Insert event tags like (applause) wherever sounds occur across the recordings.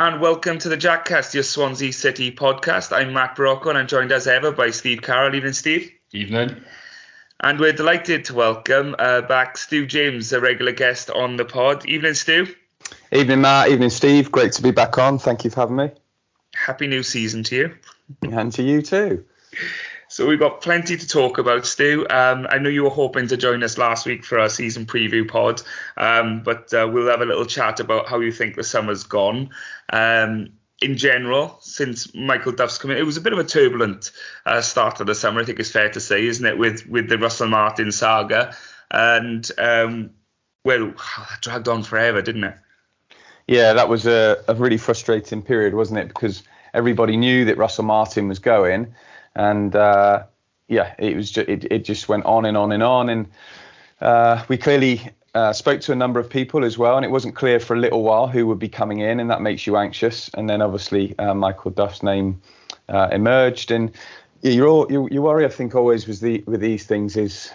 Hello and welcome to the Jackcast, your Swansea City podcast. I'm Matt Barocco and I'm joined as ever by Steve Carroll. Evening, Steve. Evening. And we're delighted to welcome uh, back Stu James, a regular guest on the pod. Evening, Stu. Evening, Matt. Evening, Steve. Great to be back on. Thank you for having me. Happy new season to you. And to you too. So we've got plenty to talk about, Stu. Um, I know you were hoping to join us last week for our season preview pod, um, but uh, we'll have a little chat about how you think the summer's gone. Um, in general, since Michael Duff's come in, it was a bit of a turbulent uh, start of the summer. I think it's fair to say, isn't it, with with the Russell Martin saga, and um, well, dragged on forever, didn't it? Yeah, that was a, a really frustrating period, wasn't it? Because everybody knew that Russell Martin was going and uh, yeah, it was just, it, it just went on and on and on, and uh, we clearly uh, spoke to a number of people as well, and it wasn't clear for a little while who would be coming in, and that makes you anxious. And then obviously uh, Michael Duff's name uh, emerged, and you're all, you, you worry, I think, always with the with these things is,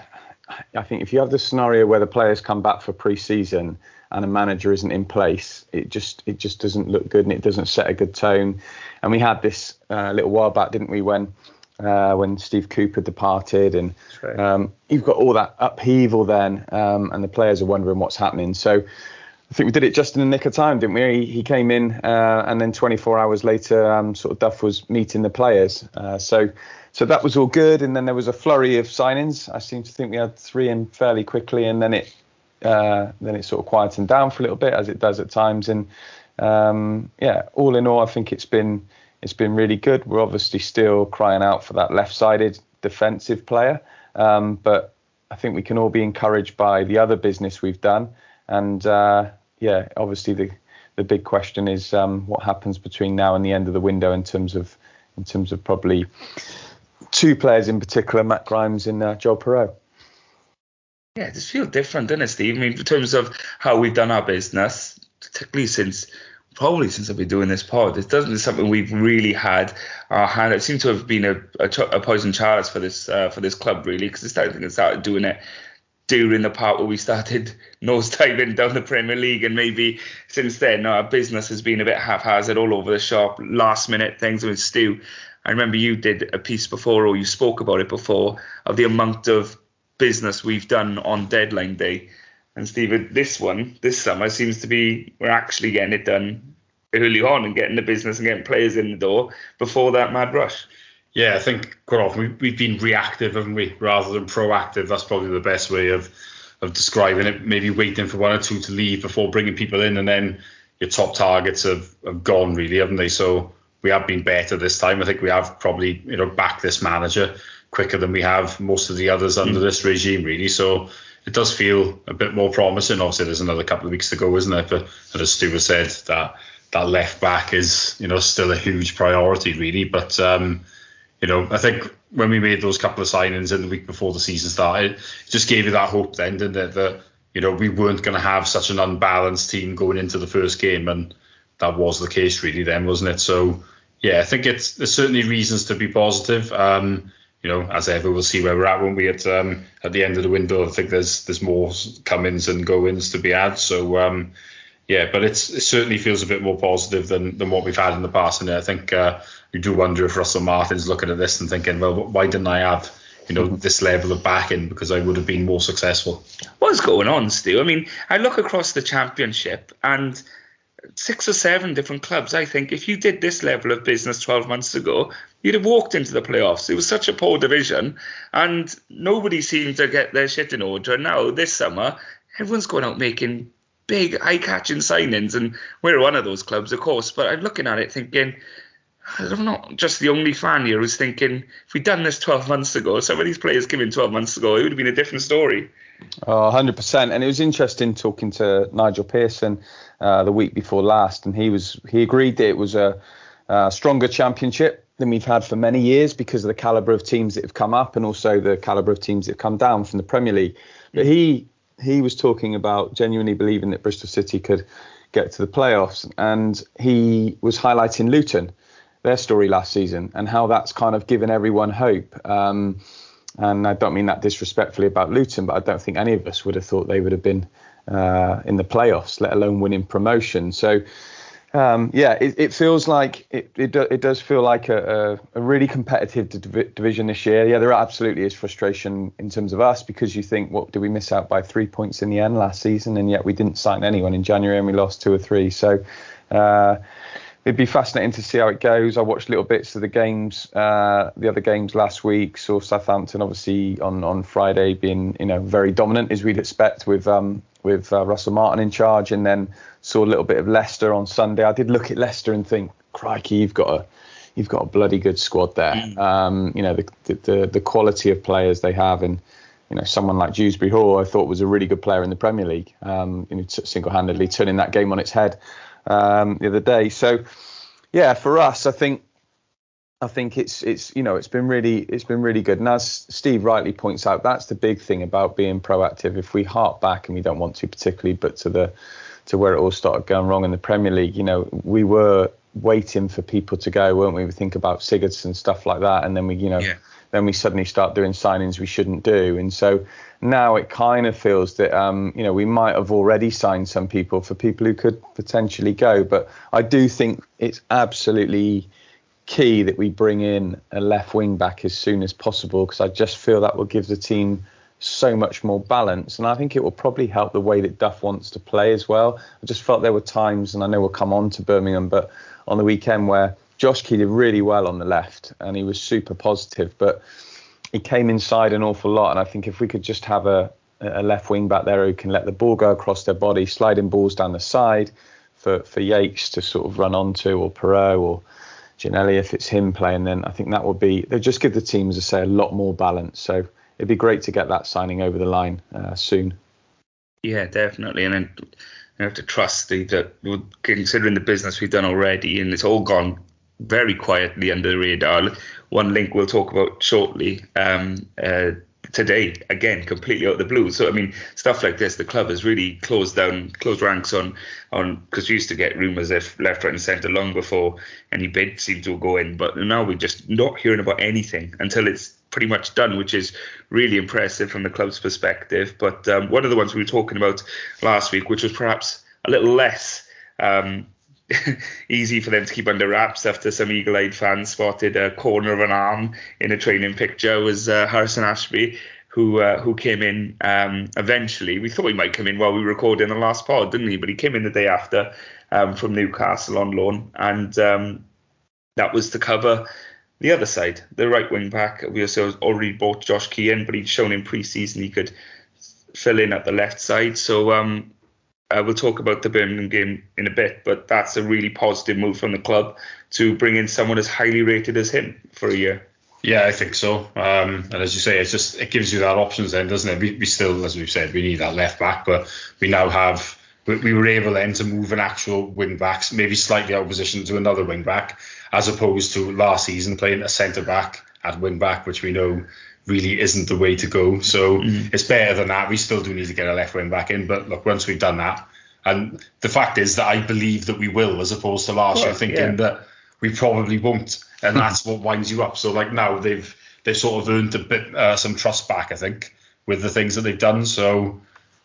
I think if you have the scenario where the players come back for pre-season and a manager isn't in place, it just it just doesn't look good and it doesn't set a good tone. And we had this uh, a little while back, didn't we, when uh, when Steve Cooper departed, and right. um, you've got all that upheaval then, um, and the players are wondering what's happening. So I think we did it just in the nick of time, didn't we? He, he came in, uh, and then 24 hours later, um, sort of Duff was meeting the players. Uh, so so that was all good, and then there was a flurry of signings. I seem to think we had three in fairly quickly, and then it uh, then it sort of quietened down for a little bit, as it does at times. And um, yeah, all in all, I think it's been it's been really good. We're obviously still crying out for that left-sided defensive player, um, but I think we can all be encouraged by the other business we've done. And uh, yeah, obviously the the big question is um, what happens between now and the end of the window in terms of in terms of probably two players in particular, Matt Grimes and uh, Joel Piroe. Yeah, it feels different, doesn't it, Steve? I mean, in terms of how we've done our business, particularly since probably since I've been doing this pod. It doesn't something we've really had our hand. It seems to have been a, a, a poison chalice for this uh, for this club really because I started, I started doing it during the part where we started (laughs) nose diving down the Premier League, and maybe since then our business has been a bit haphazard all over the shop, last minute things with Stu. I remember you did a piece before, or you spoke about it before, of the amount of business we've done on deadline day and Steve, this one, this summer, seems to be we're actually getting it done early on and getting the business and getting players in the door before that mad rush. Yeah, I think quite often we, we've been reactive, haven't we, rather than proactive. That's probably the best way of of describing it. Maybe waiting for one or two to leave before bringing people in, and then your top targets have, have gone, really, haven't they? So we have been better this time. I think we have probably you know backed this manager quicker than we have most of the others under mm. this regime, really. So it does feel a bit more promising. Obviously, there's another couple of weeks to go, isn't there? But as Stuart said, that that left back is you know still a huge priority, really. But um, you know, I think when we made those couple of signings in the week before the season started, it just gave you that hope then, didn't it? That you know we weren't going to have such an unbalanced team going into the first game, and that was the case really then, wasn't it? So yeah, I think it's there's certainly reasons to be positive. Um, you know, as ever, we'll see where we're at when we at um, at the end of the window. I think there's there's more come-ins and go-ins to be had. So um, yeah, but it's it certainly feels a bit more positive than than what we've had in the past. And I think uh, you do wonder if Russell Martin's looking at this and thinking, well, why didn't I have you know this level of backing because I would have been more successful. What's going on, Stu? I mean, I look across the championship and six or seven different clubs. I think if you did this level of business 12 months ago, you'd have walked into the playoffs. It was such a poor division, and nobody seemed to get their shit in order. And now this summer, everyone's going out making big, eye-catching signings, and we're one of those clubs, of course. But I'm looking at it thinking. I'm not just the only fan here who's thinking if we'd done this 12 months ago, some of these players came in 12 months ago, it would have been a different story. Oh, 100%. And it was interesting talking to Nigel Pearson uh, the week before last, and he was he agreed that it was a, a stronger championship than we've had for many years because of the calibre of teams that have come up and also the calibre of teams that have come down from the Premier League. But he he was talking about genuinely believing that Bristol City could get to the playoffs, and he was highlighting Luton, their story last season, and how that's kind of given everyone hope. Um, and I don't mean that disrespectfully about Luton, but I don't think any of us would have thought they would have been uh, in the playoffs, let alone winning promotion. So Um, yeah, it, it, feels like it, it, do, it does feel like a, a, a really competitive div- division this year. Yeah, there absolutely is frustration in terms of us because you think, what did we miss out by three points in the end last season, and yet we didn't sign anyone in January and we lost two or three. So uh, it'd be fascinating to see how it goes. I watched little bits of the games, uh, the other games last week. Saw Southampton obviously on on Friday being you know very dominant as we'd expect with um, with uh, Russell Martin in charge, and then saw a little bit of Leicester on Sunday. I did look at Leicester and think, crikey, you've got a you've got a bloody good squad there. Mm. Um, you know the, the the quality of players they have, and you know someone like Dewsbury Hall, I thought was a really good player in the Premier League. Um, you know, single-handedly turning that game on its head um, the other day. So yeah, for us, I think I think it's it's you know it's been really it's been really good. And as Steve rightly points out, that's the big thing about being proactive. If we hark back, and we don't want to particularly, but to the to where it all started going wrong in the Premier League. You know, we were waiting for people to go, weren't we? We think about Sigurdsson stuff like that, and then we, you know, yeah. then we suddenly start doing signings we shouldn't do, and so now it kind of feels that um, you know we might have already signed some people for people who could potentially go, but I do think it's absolutely key that we bring in a left wing back as soon as possible because I just feel that will give the team so much more balance. And I think it will probably help the way that Duff wants to play as well. I just felt there were times, and I know we'll come on to Birmingham, but on the weekend where Josh Key did really well on the left and he was super positive, but he came inside an awful lot. And I think if we could just have a, a left wing back there who can let the ball go across their body, sliding balls down the side for, for Yates to sort of run onto, or Piroe, or Ginnelly if it's him playing, then I think that would be, they'll just give the team, as I say, a lot more balance. So it'd be great to get that signing over the line uh, soon. Yeah, definitely. And then you have to trust the, that considering the business we've done already, and it's all gone very quietly under the radar. One link we'll talk about shortly. Um, uh, today again completely out of the blue so i mean stuff like this the club has really closed down closed ranks on on because we used to get rumors if left right and centre long before any bid seemed to go in but now we're just not hearing about anything until it's pretty much done, which is really impressive from the club's perspective. But um, one of the ones we were talking about last week, which was perhaps a little less um, (laughs) easy for them to keep under wraps after some eagle-eyed fans spotted a corner of an arm in a training picture, was uh, Harrison Ashby. Who, uh, who came in um, eventually? We thought he might come in while we were recording the last pod, didn't he? But he came in the day after um, from Newcastle on loan, and um, that was to cover the other side, the right wing back, we also already bought Josh Key, but he'd shown in pre-season he could fill in at the left side. So um, we'll talk about the Birmingham game in a bit, but that's a really positive move from the club to bring in someone as highly rated as him for a year. Yeah, I think so. Um, and as you say, it just it gives you that options then, doesn't it? We, we still, as we've said, we need that left back, but we now have we, we were able then to move an actual wing backs, maybe slightly out of position to another wing back, as opposed to last season playing a centre back at wing back, which we know really isn't the way to go. So mm. it's better than that. We still do need to get a left wing back in, but look, once we've done that, and the fact is that I believe that we will, as opposed to last well, year thinking yeah. that we probably won't, and that's (laughs) what winds you up. So like now they've they've sort of earned a bit uh, some trust back, I think, with the things that they've done. So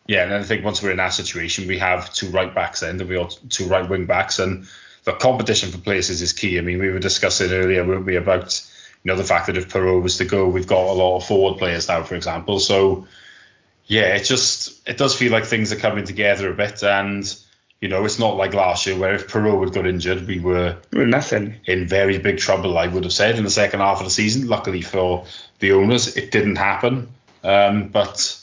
yeah, and I think once we're in that situation, we have two right backs then, we got two right wing backs, and the competition for places is key. I mean, we were discussing earlier, weren't we, about you know the fact that if Piroe was to go, we've got a lot of forward players now, for example. So yeah, it just it does feel like things are coming together a bit, and you know it's not like last year where if Piroe had got injured, we were nothing in very big trouble. I would have said in the second half of the season. Luckily for the owners, it didn't happen, um, but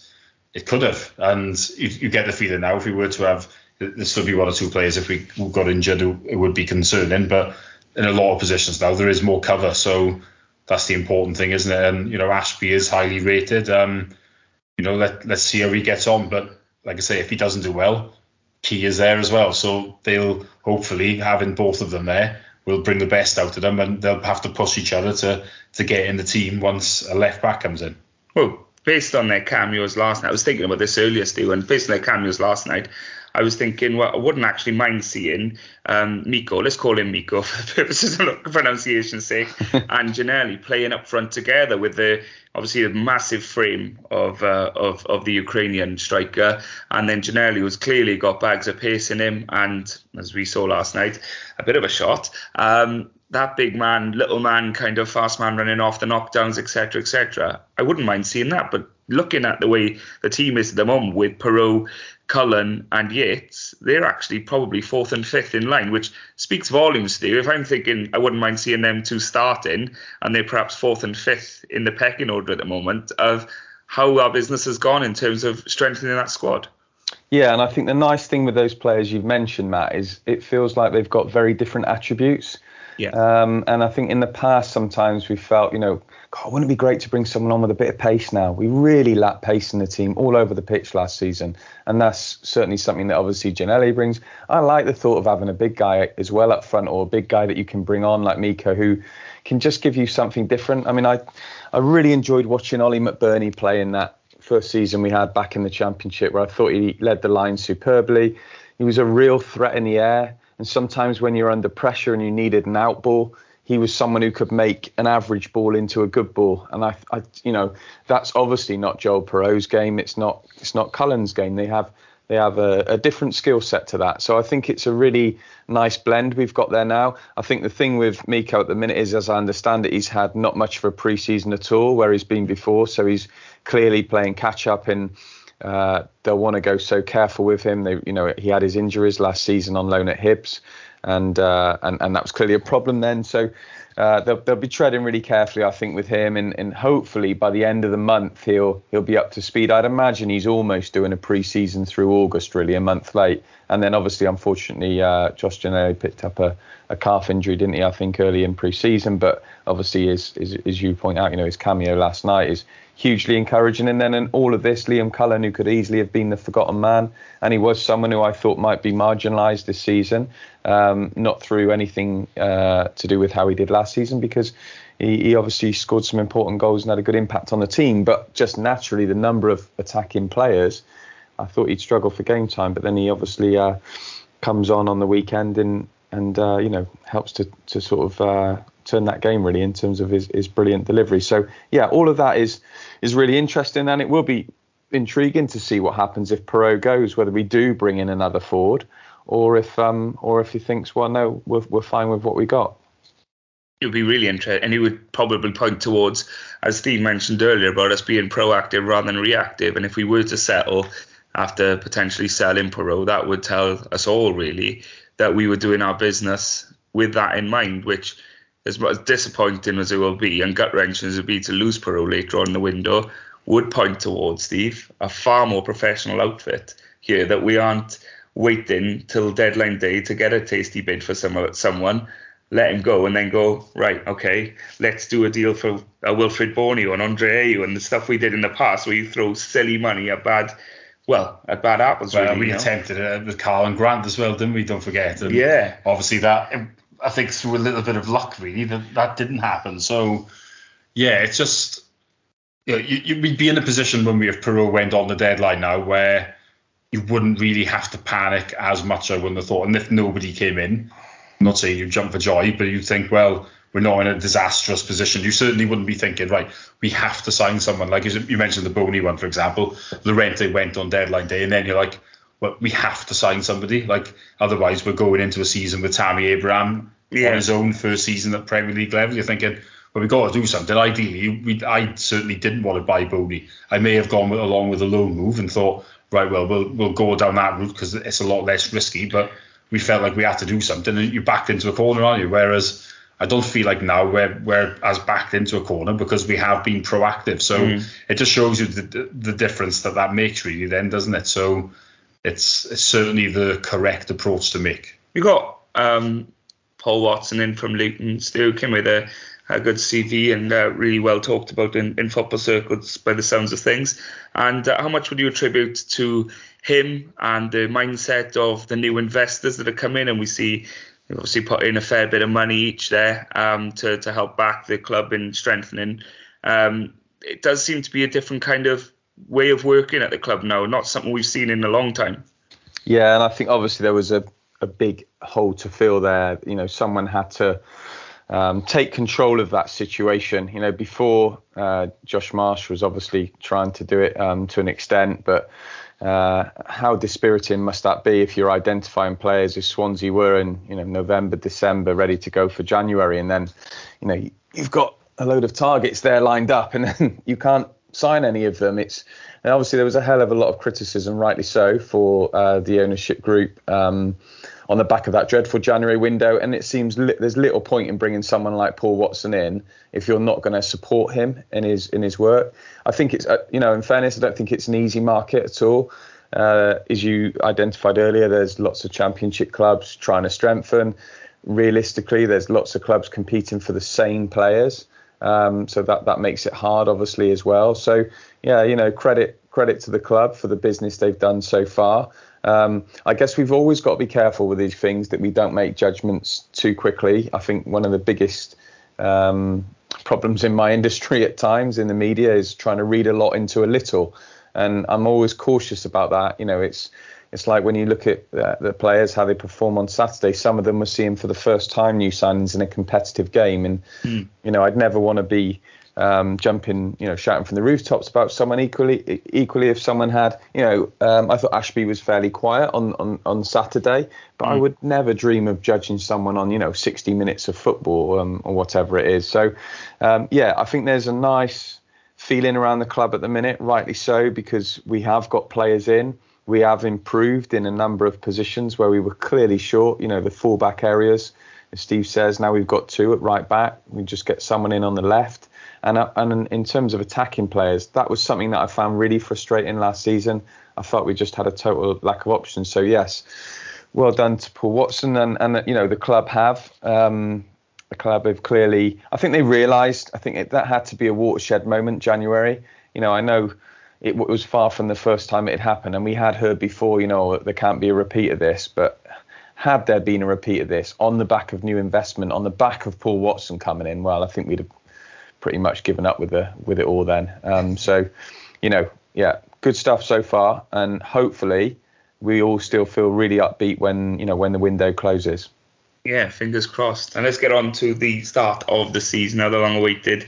it could have, and you, you get the feeling now if we were to have there would be one or two players if we got injured, it would be concerning. But in a lot of positions now, there is more cover, so that's the important thing, isn't it? And you know, Ashby is highly rated. Um, you know, let let's see how he gets on. But like I say, if he doesn't do well, Key is there as well. So they'll hopefully having both of them there will bring the best out of them, and they'll have to push each other to to get in the team once a left back comes in. Well, based on their cameos last night, I was thinking about this earlier, Stu, and based on their cameos last night, I was thinking, well, I wouldn't actually mind seeing um, Miko, let's call him Miko (laughs) for the purposes of pronunciation's sake, (laughs) and Ginnelly playing up front together with the obviously a massive frame of uh, of of the Ukrainian striker, and then Ginnelly was clearly got bags of pace in him, and as we saw last night, a bit of a shot. Um, that big man, little man, kind of fast man running off the knockdowns, etc., etc. I wouldn't mind seeing that, but looking at the way the team is at the moment with Piroe, Cullen, and Yates, they're actually probably fourth and fifth in line, which speaks volumes, Steve. If I'm thinking I wouldn't mind seeing them two starting, and they're perhaps fourth and fifth in the pecking order at the moment, of how our business has gone in terms of strengthening that squad. Yeah, and I think the nice thing with those players you've mentioned, Matt, is it feels like they've got very different attributes. Yeah. Um, and I think in the past, sometimes we felt, you know, God, wouldn't it be great to bring someone on with a bit of pace now? We really lack pace in the team all over the pitch last season. And that's certainly something that obviously Ginnelly brings. I like the thought of having a big guy as well up front or a big guy that you can bring on like Miko who can just give you something different. I mean, I, I really enjoyed watching Ollie McBurnie play in that first season we had back in the championship where I thought he led the line superbly. He was a real threat in the air. And sometimes when you're under pressure and you needed an out ball, he was someone who could make an average ball into a good ball. And I, I you know, that's obviously not Joel Piroe's game. It's not, it's not Cullen's game. They have, they have a, a different skill set to that. So I think it's a really nice blend we've got there now. I think the thing with Miko at the minute is, as I understand it, he's had not much of a pre-season at all where he's been before. So he's clearly playing catch up in uh, they'll want to go so careful with him. They, you know, he had his injuries last season on loan at Hibs, and uh, and and that was clearly a problem then. So uh, they'll, they'll be treading really carefully, I think, with him, and, and hopefully by the end of the month he'll he'll be up to speed. I'd imagine he's almost doing a pre-season through August, really, a month late. And then obviously, unfortunately, uh, Josh Ginnelly picked up a, a calf injury, didn't he? I think early in pre-season, but obviously, as, as, as you point out, you know, his cameo last night is hugely encouraging. And then in all of this, Liam Cullen, who could easily have been the forgotten man, and he was someone who I thought might be marginalised this season, um, not through anything uh, to do with how he did last season, because he, he, obviously scored some important goals and had a good impact on the team. But just naturally, the number of attacking players, I thought he'd struggle for game time. But then he obviously uh, comes on on the weekend and and uh, you know helps to to sort of turn that game really in terms of his, his brilliant delivery. So yeah, all of that is is really interesting, and it will be intriguing to see what happens if Piroe goes, whether we do bring in another forward, or if um or if he thinks, well, no, we're we're fine with what we got. It would be really interesting, and he would probably point towards, as Steve mentioned earlier, about us being proactive rather than reactive. And if we were to settle after potentially selling Piroe, that would tell us all really that we were doing our business with that in mind, which as much disappointing as it will be and gut wrenching as it will be to lose Piroe later on in the window, would point towards Steve a far more professional outfit here that we aren't waiting till deadline day to get a tasty bid for someone, someone let him go and then go right okay let's do a deal for uh, Wilfried Bony and Andre Ayew and the stuff we did in the past where you throw silly money at bad well at bad apples well, really, we you know? attempted it with Karlan Grant as well didn't we? Don't forget. And yeah. obviously that I think through a little bit of luck, really, that that didn't happen. So, yeah, it's just you know, you, you, we'd be in a position when we have Piroe went on the deadline now where you wouldn't really have to panic as much. I wouldn't have thought. And if nobody came in, I'm not saying you'd jump for joy, but you'd think, well, we're not in a disastrous position. You certainly wouldn't be thinking, right, we have to sign someone. Like you mentioned the Bony one, for example. Llorente went on deadline day, and then you're like, well, we have to sign somebody. Like otherwise, we're going into a season with Tammy Abraham yeah. on his own first season at Premier League level. You're thinking, well, we've got to do something. Ideally, we, I certainly didn't want to buy Bony. I may have gone with, along with a loan move and thought, right, well, we'll we'll go down that route because it's a lot less risky. But we felt like we had to do something, and you backed into a corner, aren't you? Whereas I don't feel like now we're we're as backed into a corner because we have been proactive. So mm. it just shows you the the difference that that makes, really. Then doesn't it? So it's, it's certainly the correct approach to make. We got um, Paul Watson in from Luton, still came with a, a good CV and uh, really well talked about in, in football circles by the sounds of things. And uh, how much would you attribute to him and the mindset of the new investors that have come in? And we see obviously put in a fair bit of money each there um, to, to help back the club in strengthening. Um, it does seem to be a different kind of way of working at the club now, not something we've seen in a long time. Yeah, and I think obviously there was a, a big hole to fill there. You know, someone had to um, take control of that situation. You know, before uh, Josh Marsh was obviously trying to do it um, to an extent, but uh, how dispiriting must that be if you're identifying players as Swansea were in you know November, December, ready to go for January, and then you know you've got a load of targets there lined up, and (laughs) then you can't sign any of them. It's and obviously there was a hell of a lot of criticism, rightly so, for uh, the ownership group. Um, on the back of that dreadful January window. And it seems li- there's little point in bringing someone like Paul Watson in if you're not going to support him in his in his work. I think it's uh, you know in fairness, I don't think it's an easy market at all. Uh, as you identified earlier, there's lots of championship clubs trying to strengthen. Realistically, there's lots of clubs competing for the same players. Um, so that that makes it hard, obviously, as well. So yeah, you know, credit credit to the club for the business they've done so far. Um, I guess we've always got to be careful with these things that we don't make judgments too quickly. I think one of the biggest um, problems in my (laughs) industry at times in the media is trying to read a lot into a little, and I'm always cautious about that. You know, it's it's like when you look at the, the players how they perform on Saturday. Some of them were seeing for the first time new signings in a competitive game, and mm. you know, I'd never want to be um, jumping, you know, shouting from the rooftops about someone equally. Equally, if someone had, you know, um, I thought Ashby was fairly quiet on on, on Saturday, but mm. I would never dream of judging someone on, you know, 60 minutes of football um, or whatever it is. So, um, yeah, I think there's a nice feeling around the club at the minute, rightly so, because we have got players in. We have improved in a number of positions where we were clearly short. You know, the fullback areas, as Steve says, now we've got two at right back. We just get someone in on the left and, uh, and in terms of attacking players, that was something that I found really frustrating last season. I felt we just had a total lack of options. So yes, well done to Paul Watson and and you know the club have. Um, the club have clearly, I think they realised. I think it, that had to be a watershed moment. January, you know, I know it was far from the first time it had happened, and we had heard before, you know, there can't be a repeat of this. But had there been a repeat of this on the back of new investment, on the back of Paul Watson coming in, well, I think we'd have pretty much given up with the with it all then. Um, so, you know, yeah, good stuff so far, and hopefully we all still feel really upbeat when you know when the window closes. Yeah, fingers crossed. And let's get on to the start of the season, the long awaited.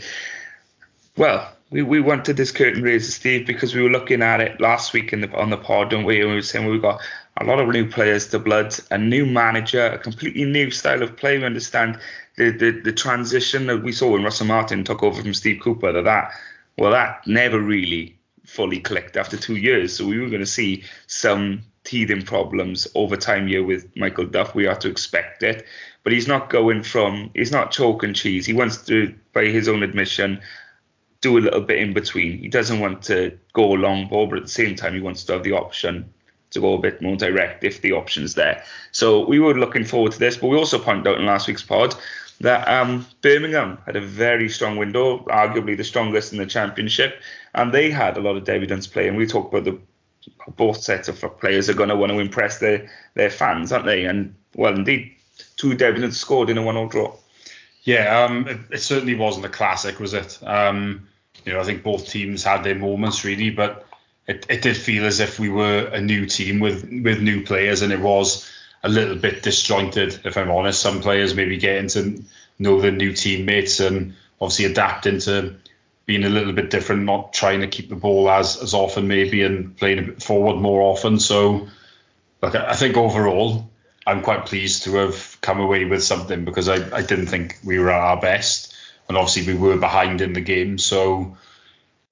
Well, we, we wanted this curtain raiser, Steve, because we were looking at it last week in the, on the pod, don't we? And we were saying we've got a lot of new players to blood, a new manager, a completely new style of play. We understand the, the, the transition that we saw when Russell Martin took over from Steve Cooper, that, that well, that never really fully clicked after two years. So we were going to see some teething problems over time here with Michael Duff. We are to expect it. But he's not going from, he's not chalk and cheese. He wants to, by his own admission, do a little bit in between. He doesn't want to go long ball, but at the same time, he wants to have the option to go a bit more direct if the option's there. So we were looking forward to this, but we also pointed out in last week's pod that um, Birmingham had a very strong window, arguably the strongest in the championship, and they had a lot of debutants play. And we talked about the both sets of players are going to want to impress their their fans, aren't they? And well, indeed, two debutants scored in a one-all draw. Yeah, um, it, it, certainly wasn't a classic, was it? Um, you know, I think both teams had their moments really, but it, it did feel as if we were a new team with with new players, and it was a little bit disjointed, if I'm honest. Some players maybe getting to know their new teammates and obviously adapting to being a little bit different, not trying to keep the ball as as often maybe and playing a bit forward more often. So, look, I think overall, I'm quite pleased to have come away with something because I, I didn't think we were at our best, and obviously we were behind in the game. So,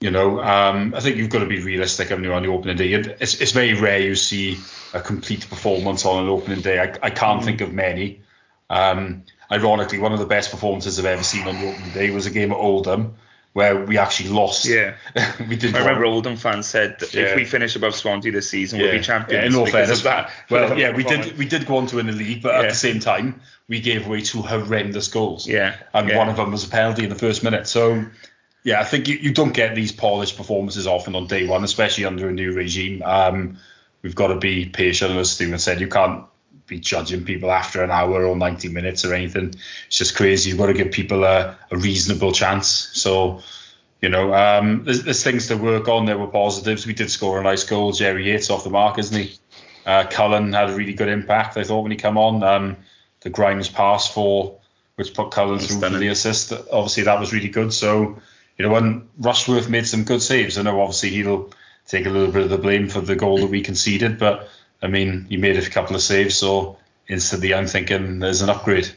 you know, um, I think you've got to be realistic on the opening day. It's, it's very rare you see a complete performance on an opening day. I, I can't mm. think of many. Um, ironically, one of the best performances I've ever seen on the opening day was a game at Oldham where we actually lost. Yeah, (laughs) we did. I remember Oldham fans said yeah. if we finish above Swansea this season, yeah. we'll be champions. Yeah, in all fairness, that. Well, (laughs) yeah, we did. We did go on to win the league, but yeah. at the same time, we gave away two horrendous goals. Yeah, and one of them was a penalty in the first minute. So yeah, I think you, you don't get these polished performances often on day one, especially under a new regime. Um, we've got to be patient, as Stephen said. You can't be judging people after an hour or 90 minutes or anything. It's just crazy. You've got to give people a, a reasonable chance. So, you know, um, there's, there's, things to work on. There were positives. We did score a nice goal. Jerry Yates off the mark, isn't he? Uh, Cullen had a really good impact, I thought, when he come on. Um, the Grimes pass for which put Cullen through for the assist. Obviously, that was really good. So, you know, when Rushworth made some good saves, I know obviously he'll take a little bit of the blame for the goal that we conceded, but I mean, you made a couple of saves, so instantly I'm thinking there's an upgrade.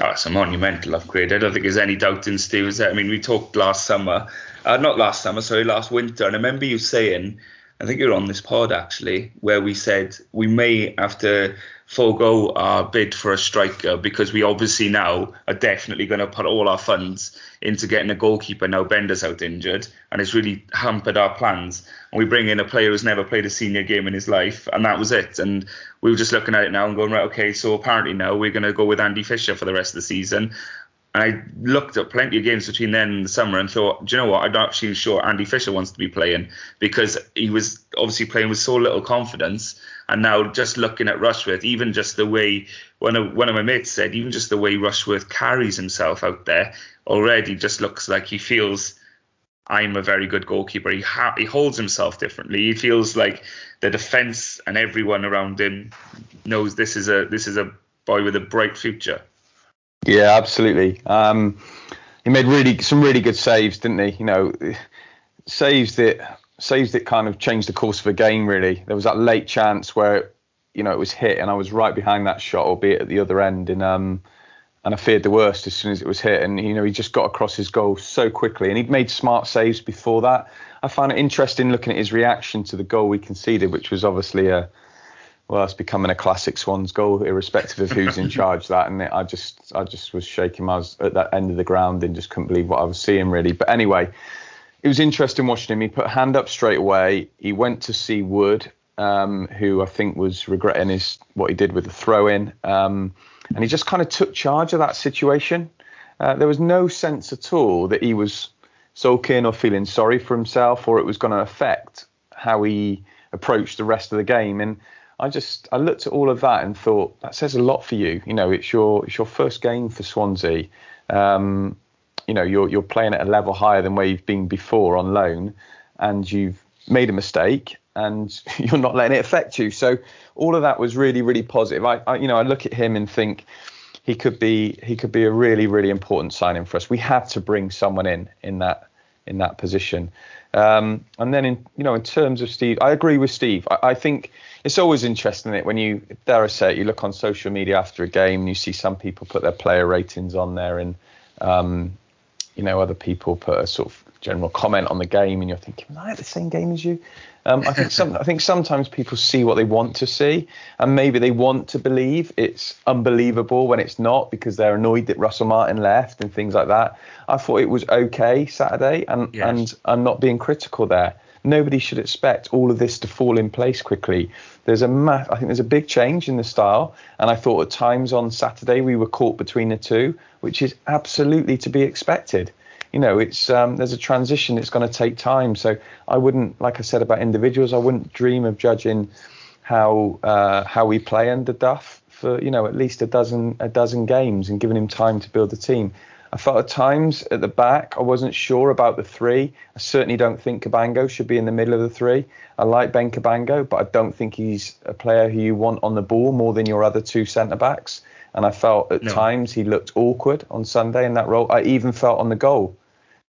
Oh, it's a monumental upgrade. I don't think there's any doubt in Steve's head. I mean, we talked last summer, uh, not last summer, sorry, last winter, and I remember you saying I think you're on this pod actually, where we said we may have to forego our bid for a striker because we obviously now are definitely going to put all our funds into getting a goalkeeper now Benda's out injured and it's really hampered our plans. And we bring in a player who's never played a senior game in his life, and that was it. And we were just looking at it now and going, right, okay, so apparently now we're going to go with Andy Fisher for the rest of the season. And I looked at plenty of games between then and the summer and thought, do you know what? I'm not actually sure Andy Fisher wants to be playing because he was obviously playing with so little confidence. And now just looking at Rushworth, even just the way one of one of my mates said, even just the way Rushworth carries himself out there already just looks like he feels I'm a very good goalkeeper. He ha- he holds himself differently. He feels like the defense and everyone around him knows this is a this is a boy with a bright future. Yeah, absolutely. Um, he made really some really good saves, didn't he? You know, saves that saves that kind of changed the course of a game. Really, there was that late chance where you know it was hit, and I was right behind that shot, albeit at the other end, and um, and I feared the worst as soon as it was hit. And you know, he just got across his goal so quickly, and he'd made smart saves before that. I found it interesting looking at his reaction to the goal we conceded, which was obviously a well, it's becoming a classic Swans goal, irrespective of who's in (laughs) charge. That and I just, I just was shaking. I was at that end of the ground and just couldn't believe what I was seeing, really. But anyway, it was interesting watching him. He put a hand up straight away. He went to see Wood, um, who I think was regretting his what he did with the throw in, um, and he just kind of took charge of that situation. Uh, there was no sense at all that he was sulking or feeling sorry for himself, or it was going to affect how he approached the rest of the game. And I just I looked at all of that and thought that says a lot for you. You know, it's your it's your first game for Swansea. Um, you know, you're you're playing at a level higher than where you've been before on loan, and you've made a mistake and (laughs) you're not letting it affect you. So all of that was really really positive. I, I you know I look at him and think he could be he could be a really really important signing for us. We had to bring someone in in that in that position. Um, and then in you know in terms of Steve, I agree with Steve. I, I think it's always interesting it when you dare I say it, you look on social media after a game and you see some people put their player ratings on there and um, you know other people put a sort of general comment on the game and you're thinking, I at the same game as you? Um, I think some, (laughs) I think sometimes people see what they want to see, and maybe they want to believe it's unbelievable when it's not because they're annoyed that Russell Martin left and things like that. I thought it was okay Saturday, and yes. and I'm not being critical there nobody should expect all of this to fall in place quickly. There's a ma- I think there's a big change in the style, and I thought at times on Saturday we were caught between the two, which is absolutely to be expected. You know, it's um, there's a transition. It's going to take time. So I wouldn't, like I said about individuals, I wouldn't dream of judging how uh, how we play under Duff for you know at least a dozen a dozen games and giving him time to build the team. I felt at times at the back I wasn't sure about the three. I certainly don't think Cabango should be in the middle of the three. I like Ben Cabango, but I don't think he's a player who you want on the ball more than your other two centre backs. And I felt at no. times he looked awkward on Sunday in that role. I even felt on the goal.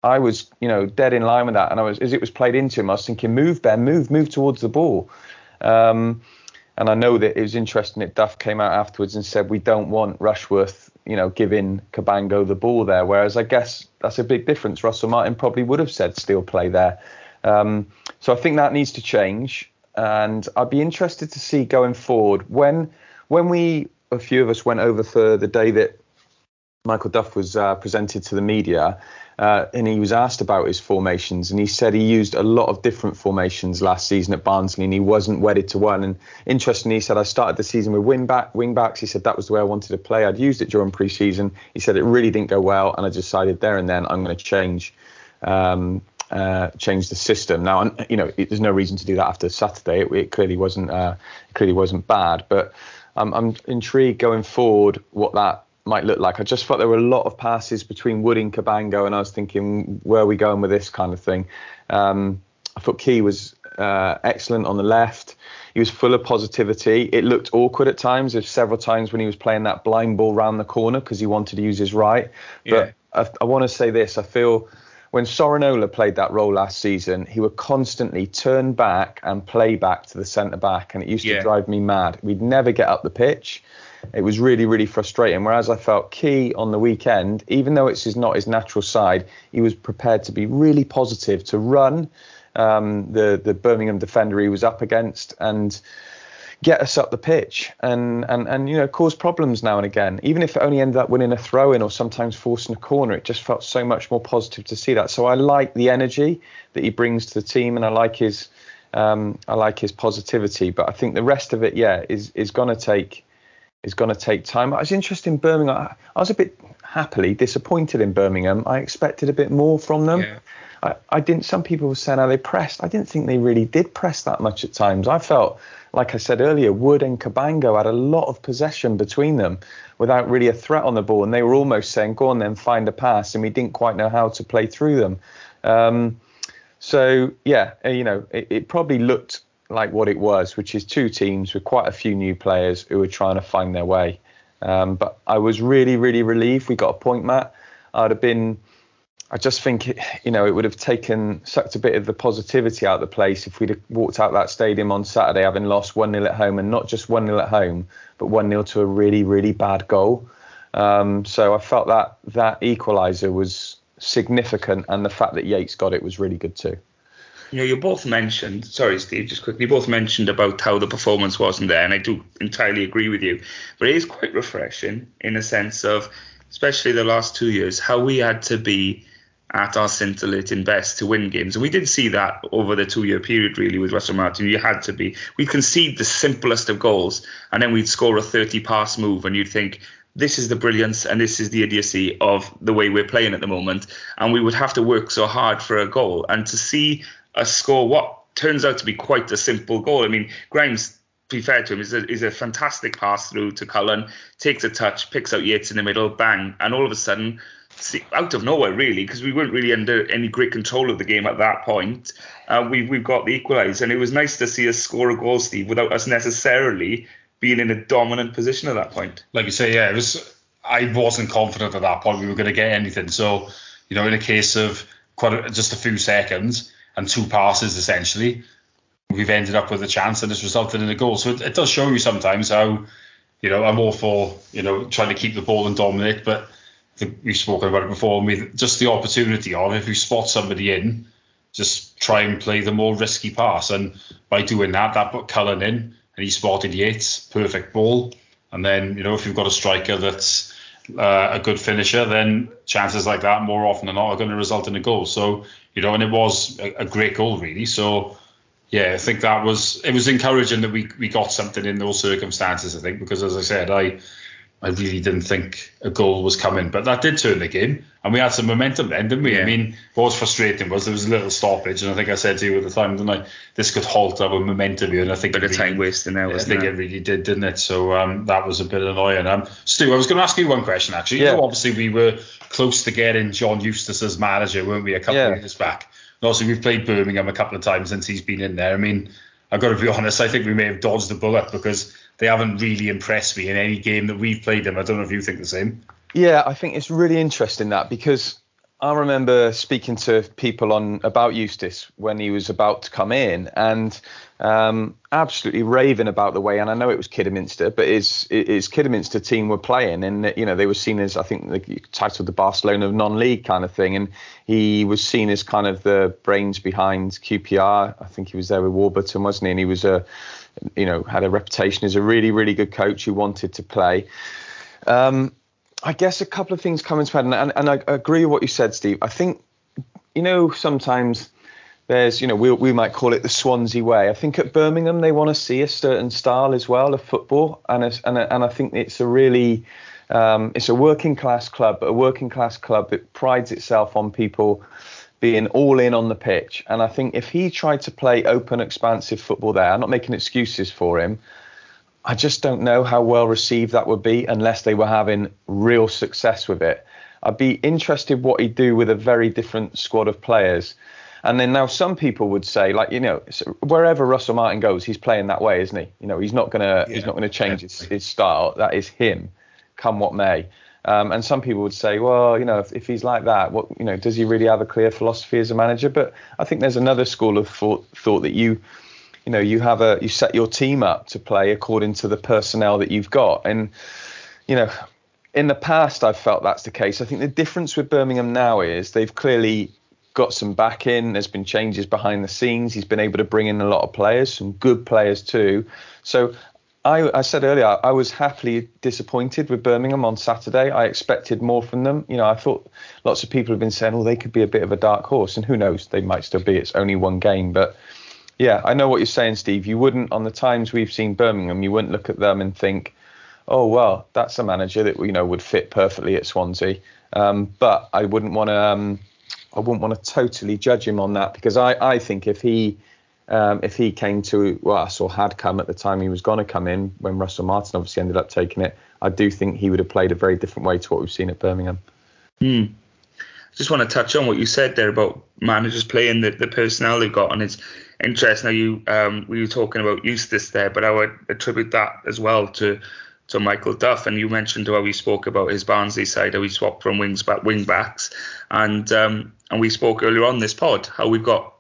I was, you know, dead in line with that. And I was, as it was played into him, I was thinking, move, Ben, move, move towards the ball. Um, and I know that it was interesting that Duff came out afterwards and said, we don't want Rushworth you know, giving Cabango the ball there. Whereas I guess that's a big difference. Russell Martin probably would have said still play there. Um, so I think that needs to change. And I'd be interested to see going forward when when we a few of us went over for the day that Michael Duff was uh, presented to the media uh, and he was asked about his formations, and he said he used a lot of different formations last season at Barnsley, and he wasn't wedded to one. And interestingly, he said I started the season with wing back, wing backs. He said that was the way I wanted to play. I'd used it during pre-season. He said it really didn't go well, and I decided there and then I'm going to change. Um, uh, change the system. Now, you know, it, there's no reason to do that after Saturday. It, it clearly wasn't uh, clearly wasn't bad, but um, I'm intrigued going forward what that might look like. I just thought there were a lot of passes between Wood and Cabango, and I was thinking, where are we going with this kind of thing? Um, I thought Key was uh, excellent on the left. He was full of positivity. It looked awkward at times. There's several times when he was playing that blind ball round the corner because he wanted to use his right. But yeah. I, I want to say this: I feel when Sorinola played that role last season, he would constantly turn back and play back to the centre back, and it used yeah. to drive me mad. We'd never get up the pitch. It was really, really frustrating. Whereas I felt Key on the weekend, even though it's his, not his natural side, he was prepared to be really positive, to run um, the the Birmingham defender he was up against, and get us up the pitch and, and, and you know cause problems now and again. Even if it only ended up winning a throw in or sometimes forcing a corner, it just felt so much more positive to see that. So I like the energy that he brings to the team, and I like his um, I like his positivity. But I think the rest of it, yeah, is is going to take is going to take time. I was interested in Birmingham. I was a bit happily disappointed in Birmingham. I expected a bit more from them. Yeah. I, I didn't. Some people were saying how they pressed. I didn't think they really did press that much at times. I felt like I said earlier, Wood and Cabango had a lot of possession between them without really a threat on the ball, and they were almost saying, "Go on, then find a pass," and we didn't quite know how to play through them. Um, so yeah, uh, you know, it, it, probably looked like what it was, which is two teams with quite a few new players who were trying to find their way. Um, but I was really, really relieved we got a point, Matt. I'd have been I just think it, you know it would have taken sucked a bit of the positivity out of the place if we'd have walked out that stadium on Saturday having lost one 0 at home and not just one 0 at home, but one 0 to a really really bad goal. Um, so I felt that that equaliser was significant, and the fact that Yates got it was really good too. You know, you both mentioned, sorry, Steve, just quickly, you both mentioned about how the performance wasn't there, and I do entirely agree with you. But it is quite refreshing in a sense of, especially the last two years, how we had to be at our scintillating best to win games. And we did see that over the two year period, really, with Russell Martin. You had to be. We'd concede the simplest of goals, and then we'd score a 30 pass move, and you'd think, this is the brilliance and this is the idiocy of the way we're playing at the moment. And we would have to work so hard for a goal. And to see us score what turns out to be quite a simple goal. I mean, Grimes be fair to him, is a, is a fantastic pass through to Cullen, takes a touch, picks out Yates in the middle, bang, and all of a sudden out of nowhere, really, because we weren't really under any great control of the game at that point. Uh, we, we've got the equaliser, and it was nice to see us score a goal, Steve, without us necessarily being in a dominant position at that point. Like you say, yeah, it was. I wasn't confident at that point we were going to get anything. So, you know, in a case of quite a, just a few seconds and two passes, essentially, we've ended up with a chance, and it's resulted in a goal. So it, it does show you sometimes how, you know, I'm all for you know trying to keep the ball and dominate, but we've spoken about it before. With just the opportunity of if you spot somebody in, just try and play the more risky pass. And by doing that, that put Cullen in, and he spotted Yates, perfect ball. And then you know if you've got a striker that's uh, a good finisher, then chances like that more often than not are going to result in a goal. So you know, and it was a, a great goal really. So yeah, I think that was it was encouraging that we we got something in those circumstances. I think because as I said, I I really didn't think a goal was coming, but that did turn the game, and we had some momentum then, didn't we? Yeah. I mean, what was frustrating was there was a little stoppage, and I think I said to you at the time, didn't I? This could halt our momentum here, and I think bit of really, time wasting now. I think it? it really did, didn't it? So um, that was a bit annoying. Um, Stu, I was going to ask you one question actually. Yeah. You know, obviously, we were close to getting John Eustace as manager, weren't we? A couple yeah. of years back. And also, we've played Birmingham a couple of times since he's been in there. I mean, I've got to be (laughs) honest. I think we may have dodged the bullet because they haven't really impressed me in any game that we've played them. I don't know if you think the same. Yeah, I think it's really interesting that because I remember speaking to people on about Eustace when he was about to come in, and um, absolutely raving about the way. And I know it was Kidderminster, but his his Kidderminster team were playing, and you know they were seen as I think the titled the Barcelona of non-league kind of thing, and he was seen as kind of the brains behind QPR. I think he was there with Warburton, wasn't he? And he was a you know, had a reputation as a really, really good coach who wanted to play. Um, I guess a couple of things come into head, and, and, and I agree with what you said, Steve. I think, you know, sometimes there's, you know, we, we might call it the Swansea way. I think at Birmingham they want to see a certain style as well of football, and and and I think it's a really, um, it's a working class club, but a working class club that prides itself on people being all in on the pitch. And I think if he tried to play open, expansive football there, I'm not making excuses for him. I just don't know how well received that would be unless they were having real success with it. I'd be interested what he'd do with a very different squad of players. And then now some people would say, like you know, wherever Russell Martin goes, he's playing that way, isn't he? You know, he's not gonna yeah, he's not gonna change his, his style. That is him, come what may. Um, and some people would say, well, you know, if, if, he's like that, what you know, does he really have a clear philosophy as a manager? But I think there's another school of thought, thought that you, you know, you have a you set your team up to play according to the personnel that you've got, and you know, in the past I've felt that's the case. I think the difference with Birmingham now is they've clearly got some back in. There's been changes behind the scenes. He's been able to bring in a lot of players, some good players too. So I, I, said earlier, I was happily disappointed with Birmingham on Saturday. I expected more from them. You know, I thought lots of people have been saying, "Oh, they could be a bit of a dark horse," and who knows, they might still be. It's only one game, but yeah, I know what you're saying, Steve. You wouldn't, on the times we've seen Birmingham, you wouldn't look at them and think, "Oh, well, that's a manager that you know would fit perfectly at Swansea." Um, but I wouldn't want to. Um, I wouldn't want to totally judge him on that because I, I think if he um, if he came to us or had come at the time he was going to come in when Russell Martin obviously ended up taking it, I do think he would have played a very different way to what we've seen at Birmingham. Hmm. Just want to touch on what you said there about managers playing the, the personnel they've got, and it's interesting. Now you um, we were talking about Eustace there, but I would attribute that as well to to Michael Duff, and you mentioned how we spoke about his Barnsley side, how we swapped from wings back wing backs, and um, and we spoke earlier on this pod how we've got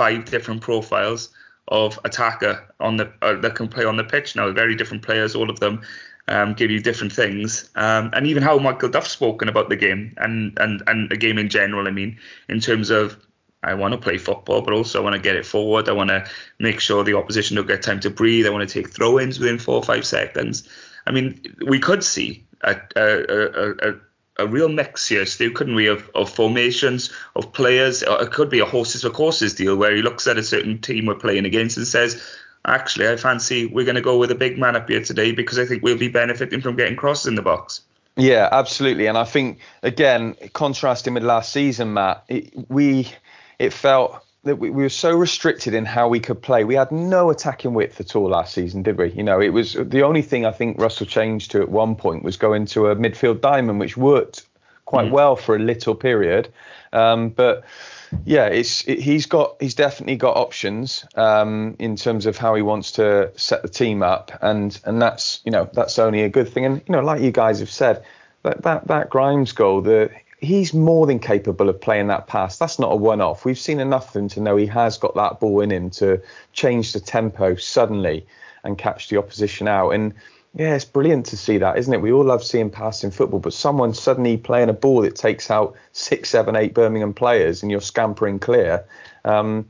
five different profiles of attacker on the uh, that can play on the pitch now. Very different players, all of them um, give you different things, um, and even how Michael Duff's spoken about the game and and and the game in general. I mean, in terms of I want to play football, but also I want to get it forward. I want to make sure the opposition don't get time to breathe. I want to take throw-ins within four or five seconds. I mean, we could see a, a, a, a a real mix here, Stu, couldn't we, of, of formations, of players. Uh, it could be a horses for courses deal where he looks at a certain team we're playing against and says, actually, I fancy we're going to go with a big man up here today because I think we'll be benefiting from getting crosses in the box. Yeah, absolutely. And I think, again, contrasting with last season, Matt, it, we it felt that we, we, were so restricted in how we could play. We had no attacking width at all last season, did we? You know, it was the only thing I think Russell changed to at one point was going to a midfield diamond, which worked quite mm. well for a little period. Um, but yeah, it's it, he's got he's definitely got options um, in terms of how he wants to set the team up, and and that's you know that's only a good thing. And you know, like you guys have said, that that, that Grimes goal, the he's more than capable of playing that pass. That's not a one off. We've seen enough of him to know he has got that ball in him to change the tempo suddenly and catch the opposition out. And yeah, it's brilliant to see that, isn't it? We all love seeing passing football, but someone suddenly playing a ball that takes out six, seven, eight Birmingham players and you're scampering clear. Um,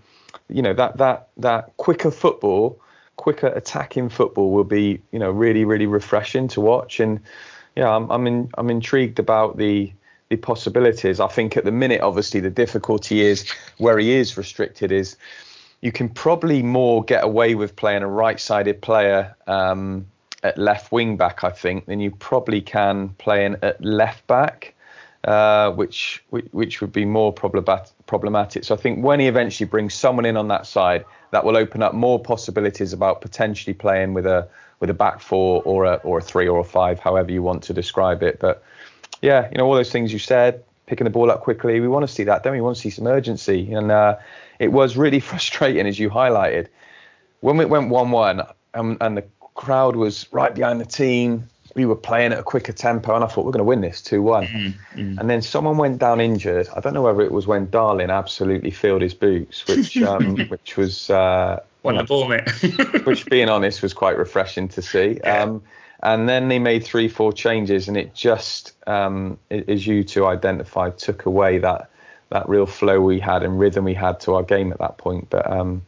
you know, that that that quicker football, quicker attacking football will be, you know, really, really refreshing to watch. And yeah, I'm I'm in, I'm intrigued about the the possibilities. I think at the minute, obviously, the difficulty is where he is restricted is you can probably more get away with playing a right-sided player um, at left wing back, I think, than you probably can playing at left back, uh, which, which would be more problematic. So I think when he eventually brings someone in on that side, that will open up more possibilities about potentially playing with a with a back four or a or a three or a five, however you want to describe it. But yeah, you know, all those things you said, picking the ball up quickly. We want to see that, don't we? We want to see some urgency. And uh, it was really (laughs) frustrating, as you highlighted. When we went 1 1 and, and the crowd was right behind the team, we were playing at a quicker tempo, and I thought we're going to win this 2 one mm-hmm. And then someone went down injured. I don't know whether it was when Darling absolutely filled his boots, which (laughs) um, which was. Uh, mate. which, being honest, was quite refreshing to see. Yeah. Um, and then they made three, four changes, and it just, um, as you two identified, took away that that real flow we had and rhythm we had to our game at that point. But um,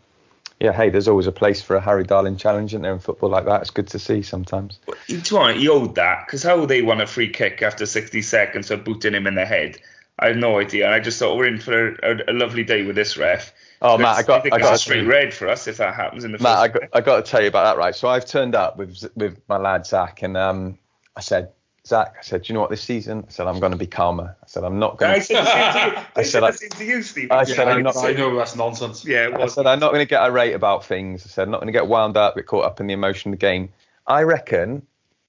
yeah, hey, there's always a place for a Harry Darling challenge, isn't there, in football like that? It's good to see sometimes. You want he owed that because how they won a free kick after 60 seconds of booting him in the head? I have no idea. And I just thought we're in for a, a lovely day with this ref. Oh, Matt, I got, I, I got a straight red for us if that happens in the. Matt, I got, I got to tell you about that, right? So I've turned up with with my lad Zach, and um, I said, Zach, I said, do you know what? This season, I said I'm going to be calmer. I said I'm not going. to... I said the same you. (laughs) I said, I, to you, Steve. I said I'm not. I know that's nonsense. Yeah. I said I'm not going to get irate about things. I said I'm not going to get wound up, get caught up in the emotion of the game. I reckon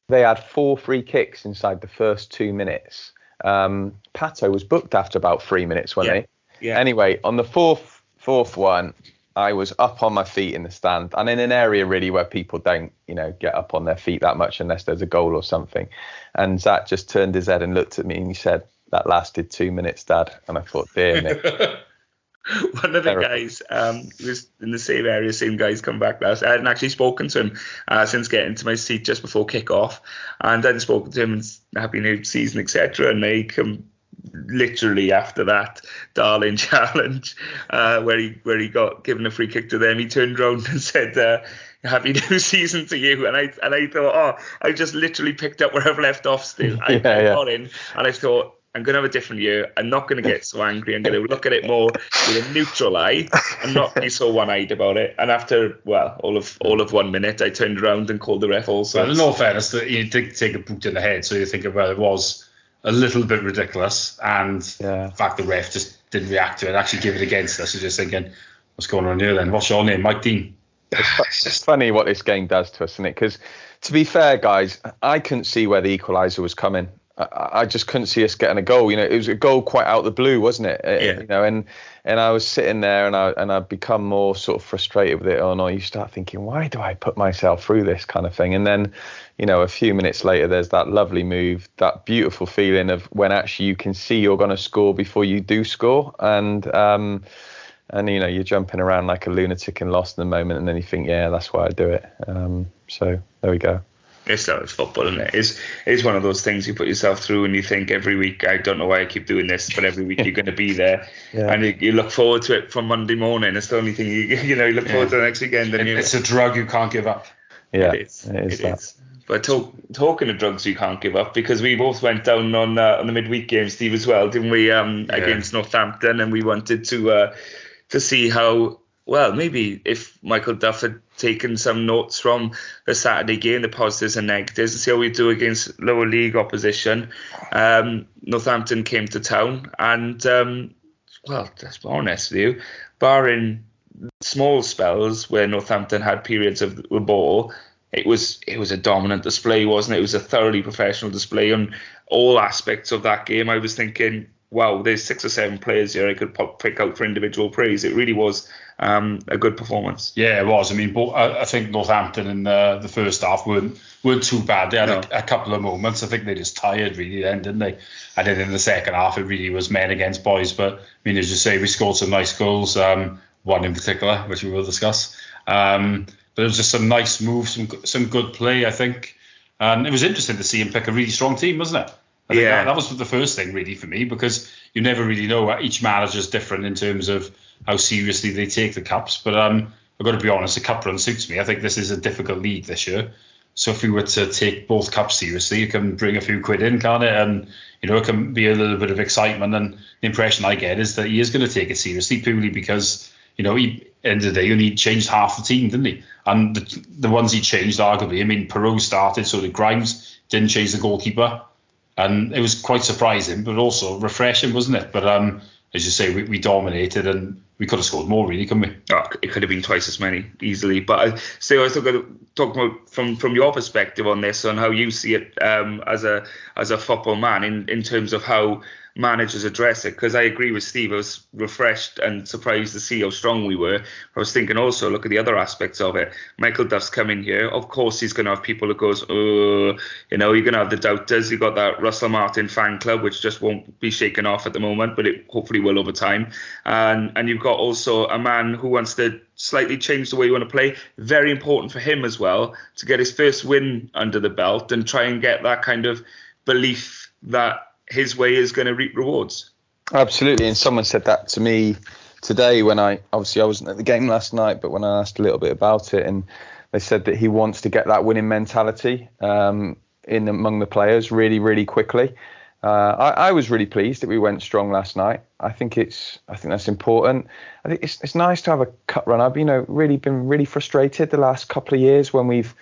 they had four free kicks inside the first two minutes. Um, Pato was booked after about three minutes, wasn't yeah. he? Yeah. Anyway, on the fourth fourth one, I was up on my feet in the stand and in an area really where people don't, you know, get up on their feet that much unless there's a goal or something. And Zach just turned his head and looked at me and he said, "That lasted two minutes, Dad." And I thought, "Dear me." (laughs) One of the guys um, was in the same area, same guys come back last. I hadn't actually spoken to him uh, since getting to my seat just before kick off, and I'd spoken to him and happy new season, etc. And they come literally after that darling (laughs) challenge uh, where he where he got given a free kick to them. He turned around and said uh, happy (laughs) new season to you? And I and I thought oh I just literally picked up where I've left off still. (laughs) I, Yeah, yeah. got in and I thought I'm going to have a different year. I'm not going to get so angry. I'm going to look at it more with a neutral eye. And not be so one-eyed about it. And after well all of all of one minute I turned around and called the ref also. But in all fairness, that you did take a boot in the head, so you think well, it was a little bit ridiculous, and Yeah. the fact the ref just didn't react to it, actually give it against us. You're just thinking, what's going on here then? What's your name, Mike Dean? it's funny what this game does to us, isn't it? Because to be fair, guys, I couldn't see where the equaliser was coming. I, I just couldn't see us getting a goal. You know, it was a goal quite out of the blue, wasn't it? Uh, Yeah. You know, and and I was sitting there and I and I'd become more sort of frustrated with it. Oh no, you start thinking, why do I put myself through this kind of thing? And then, you know, a few minutes later, there's that lovely move, that beautiful feeling of when actually you can see you're going to score before you do score, and um, and you know you're jumping around like a lunatic and lost in the moment, and then you think, yeah, that's why I do it. Um, so there we go. It's not football, isn't it? It's it's one of those things you put yourself through, and you think every week, I don't know why I keep doing this, but every week you're going to be there, (laughs) Yeah. and you, you look forward to it from Monday morning. It's the only thing you (laughs) you know you look forward to the next weekend, and it's a drug you can't give up. Yeah, it is, it is it that. is. But talk, talking of drugs, you can't give up because we both went down on uh, on the midweek game, Steve, as well, didn't we? Um, Yeah. against Northampton, and we wanted to uh, to see how well maybe if Michael Duff had taken some notes from the Saturday game, the positives and negatives, and see how we do against lower league opposition. Um, Northampton came to town, and um, well, let's be honest with you, barring small spells where Northampton had periods of the ball, it was it was a dominant display, wasn't it? It was a thoroughly professional display on all aspects of that game. I was thinking, wow, there's six or seven players here I could pop, pick out for individual praise. It really was um, a good performance. Yeah, it was. I mean, but I, I think Northampton in the, the first half weren't weren't too bad. They had No. a, a couple of moments. I think they just tired really then, didn't they? And then in the second half, it really was men against boys. But I mean, as you say, we scored some nice goals. Um, one in particular, which we will discuss. Um, but it was just some nice moves, some some good play, I think. And it was interesting to see him pick a really strong team, wasn't it? I think Yeah. that, that was the first thing really for me because you never really know. Each manager's different in terms of how seriously they take the cups. But um, I've got to be honest, a cup run suits me. I think this is a difficult league this year. So if we were to take both cups seriously, you can bring a few quid in, can't it? And you know, it can be a little bit of excitement. And the impression I get is that he is going to take it seriously purely because you know he end of the day only changed half the team, didn't he? And the, the ones he changed, arguably, I mean, Piroe started, so did Grimes. Didn't change the goalkeeper and it was quite surprising, but also refreshing, wasn't it? But um, as you say, we, we dominated, and we could have scored more, really, couldn't we? Oh, it could have been twice as many easily. But I still, I was got to talk about from from your perspective on this, on how you see it um, as a as a football man in in terms of how managers address it. Because I agree with Steve, I was refreshed and surprised to see how strong we were. I was thinking also, look at the other aspects of it. Michael Duff's coming here. Of course, he's going to have people that goes, oh, you know, you're going to have the doubters. You got that Russell Martin fan club, which just won't be shaken off at the moment, but it hopefully will over time. And and you've got also a man who wants to slightly change the way you want to play. Very important for him as well to get his first win under the belt and try and get that kind of belief that his way is going to reap rewards. Absolutely, and someone said that to me today when I obviously I wasn't at the game last night, but when I asked a little bit about it, and they said that he wants to get that winning mentality um, in among the players really, really quickly. Uh, I, I was really pleased that we went strong last night. I think it's I think that's important. I think it's it's nice to have a cut run. I've you know really been really frustrated the last couple of years when we've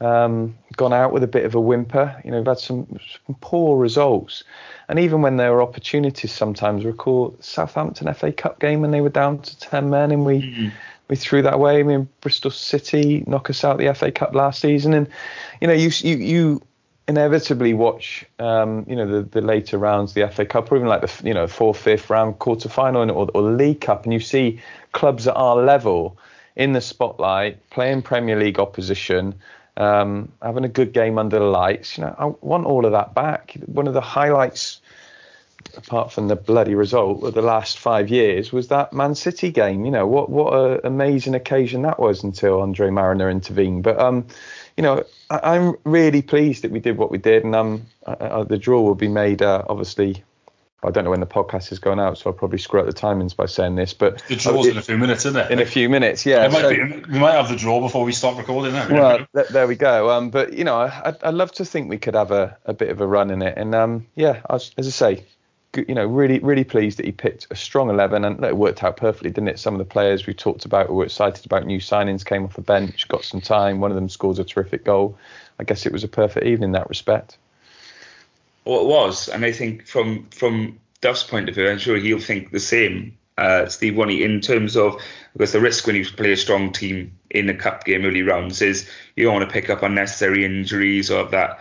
um, gone out with a bit of a whimper. You know, we've had some, some poor results. And even when there were opportunities, sometimes recall Southampton FA Cup game when they were down to ten men and we we threw that away. I mean, Bristol City knock us out the FA Cup last season, and you know, you you you inevitably watch, um, you know, the, the later rounds, the FA Cup, or even like the you know fourth, fifth round quarter final, or, or the League Cup, and you see clubs at our level in the spotlight, playing Premier League opposition, um, having a good game under the lights. You know, I want all of that back. One of the highlights, apart from the bloody result of the last five years, was that Man City game. You know, what what an amazing occasion that was until Andre Marriner intervened. But um, you know, I, am really pleased that we did what we did, and um, uh, the draw will be made uh, obviously I don't know when the podcast is going out, so I'll probably screw up the timings by saying this. But the draw's it, in a few minutes, isn't it? In a few minutes, yeah. Might so, be, we might have the draw before we start recording. That well, th- there we go. Um, but you know, I, would love to think we could have a, a bit of a run in it, and um, yeah, as I say, you know, really, really pleased that he picked a strong eleven, and it worked out perfectly, didn't it? Some of the players we talked about, were excited about new signings, came off the bench, got some time. One of them scores a terrific goal. I guess it was a perfect evening in that respect. Well, it was, and I think from from Duff's point of view, I'm sure he'll think the same, uh, Steve Wonny, in terms of because the risk when you play a strong team in a cup game early rounds is you don't want to pick up unnecessary injuries or that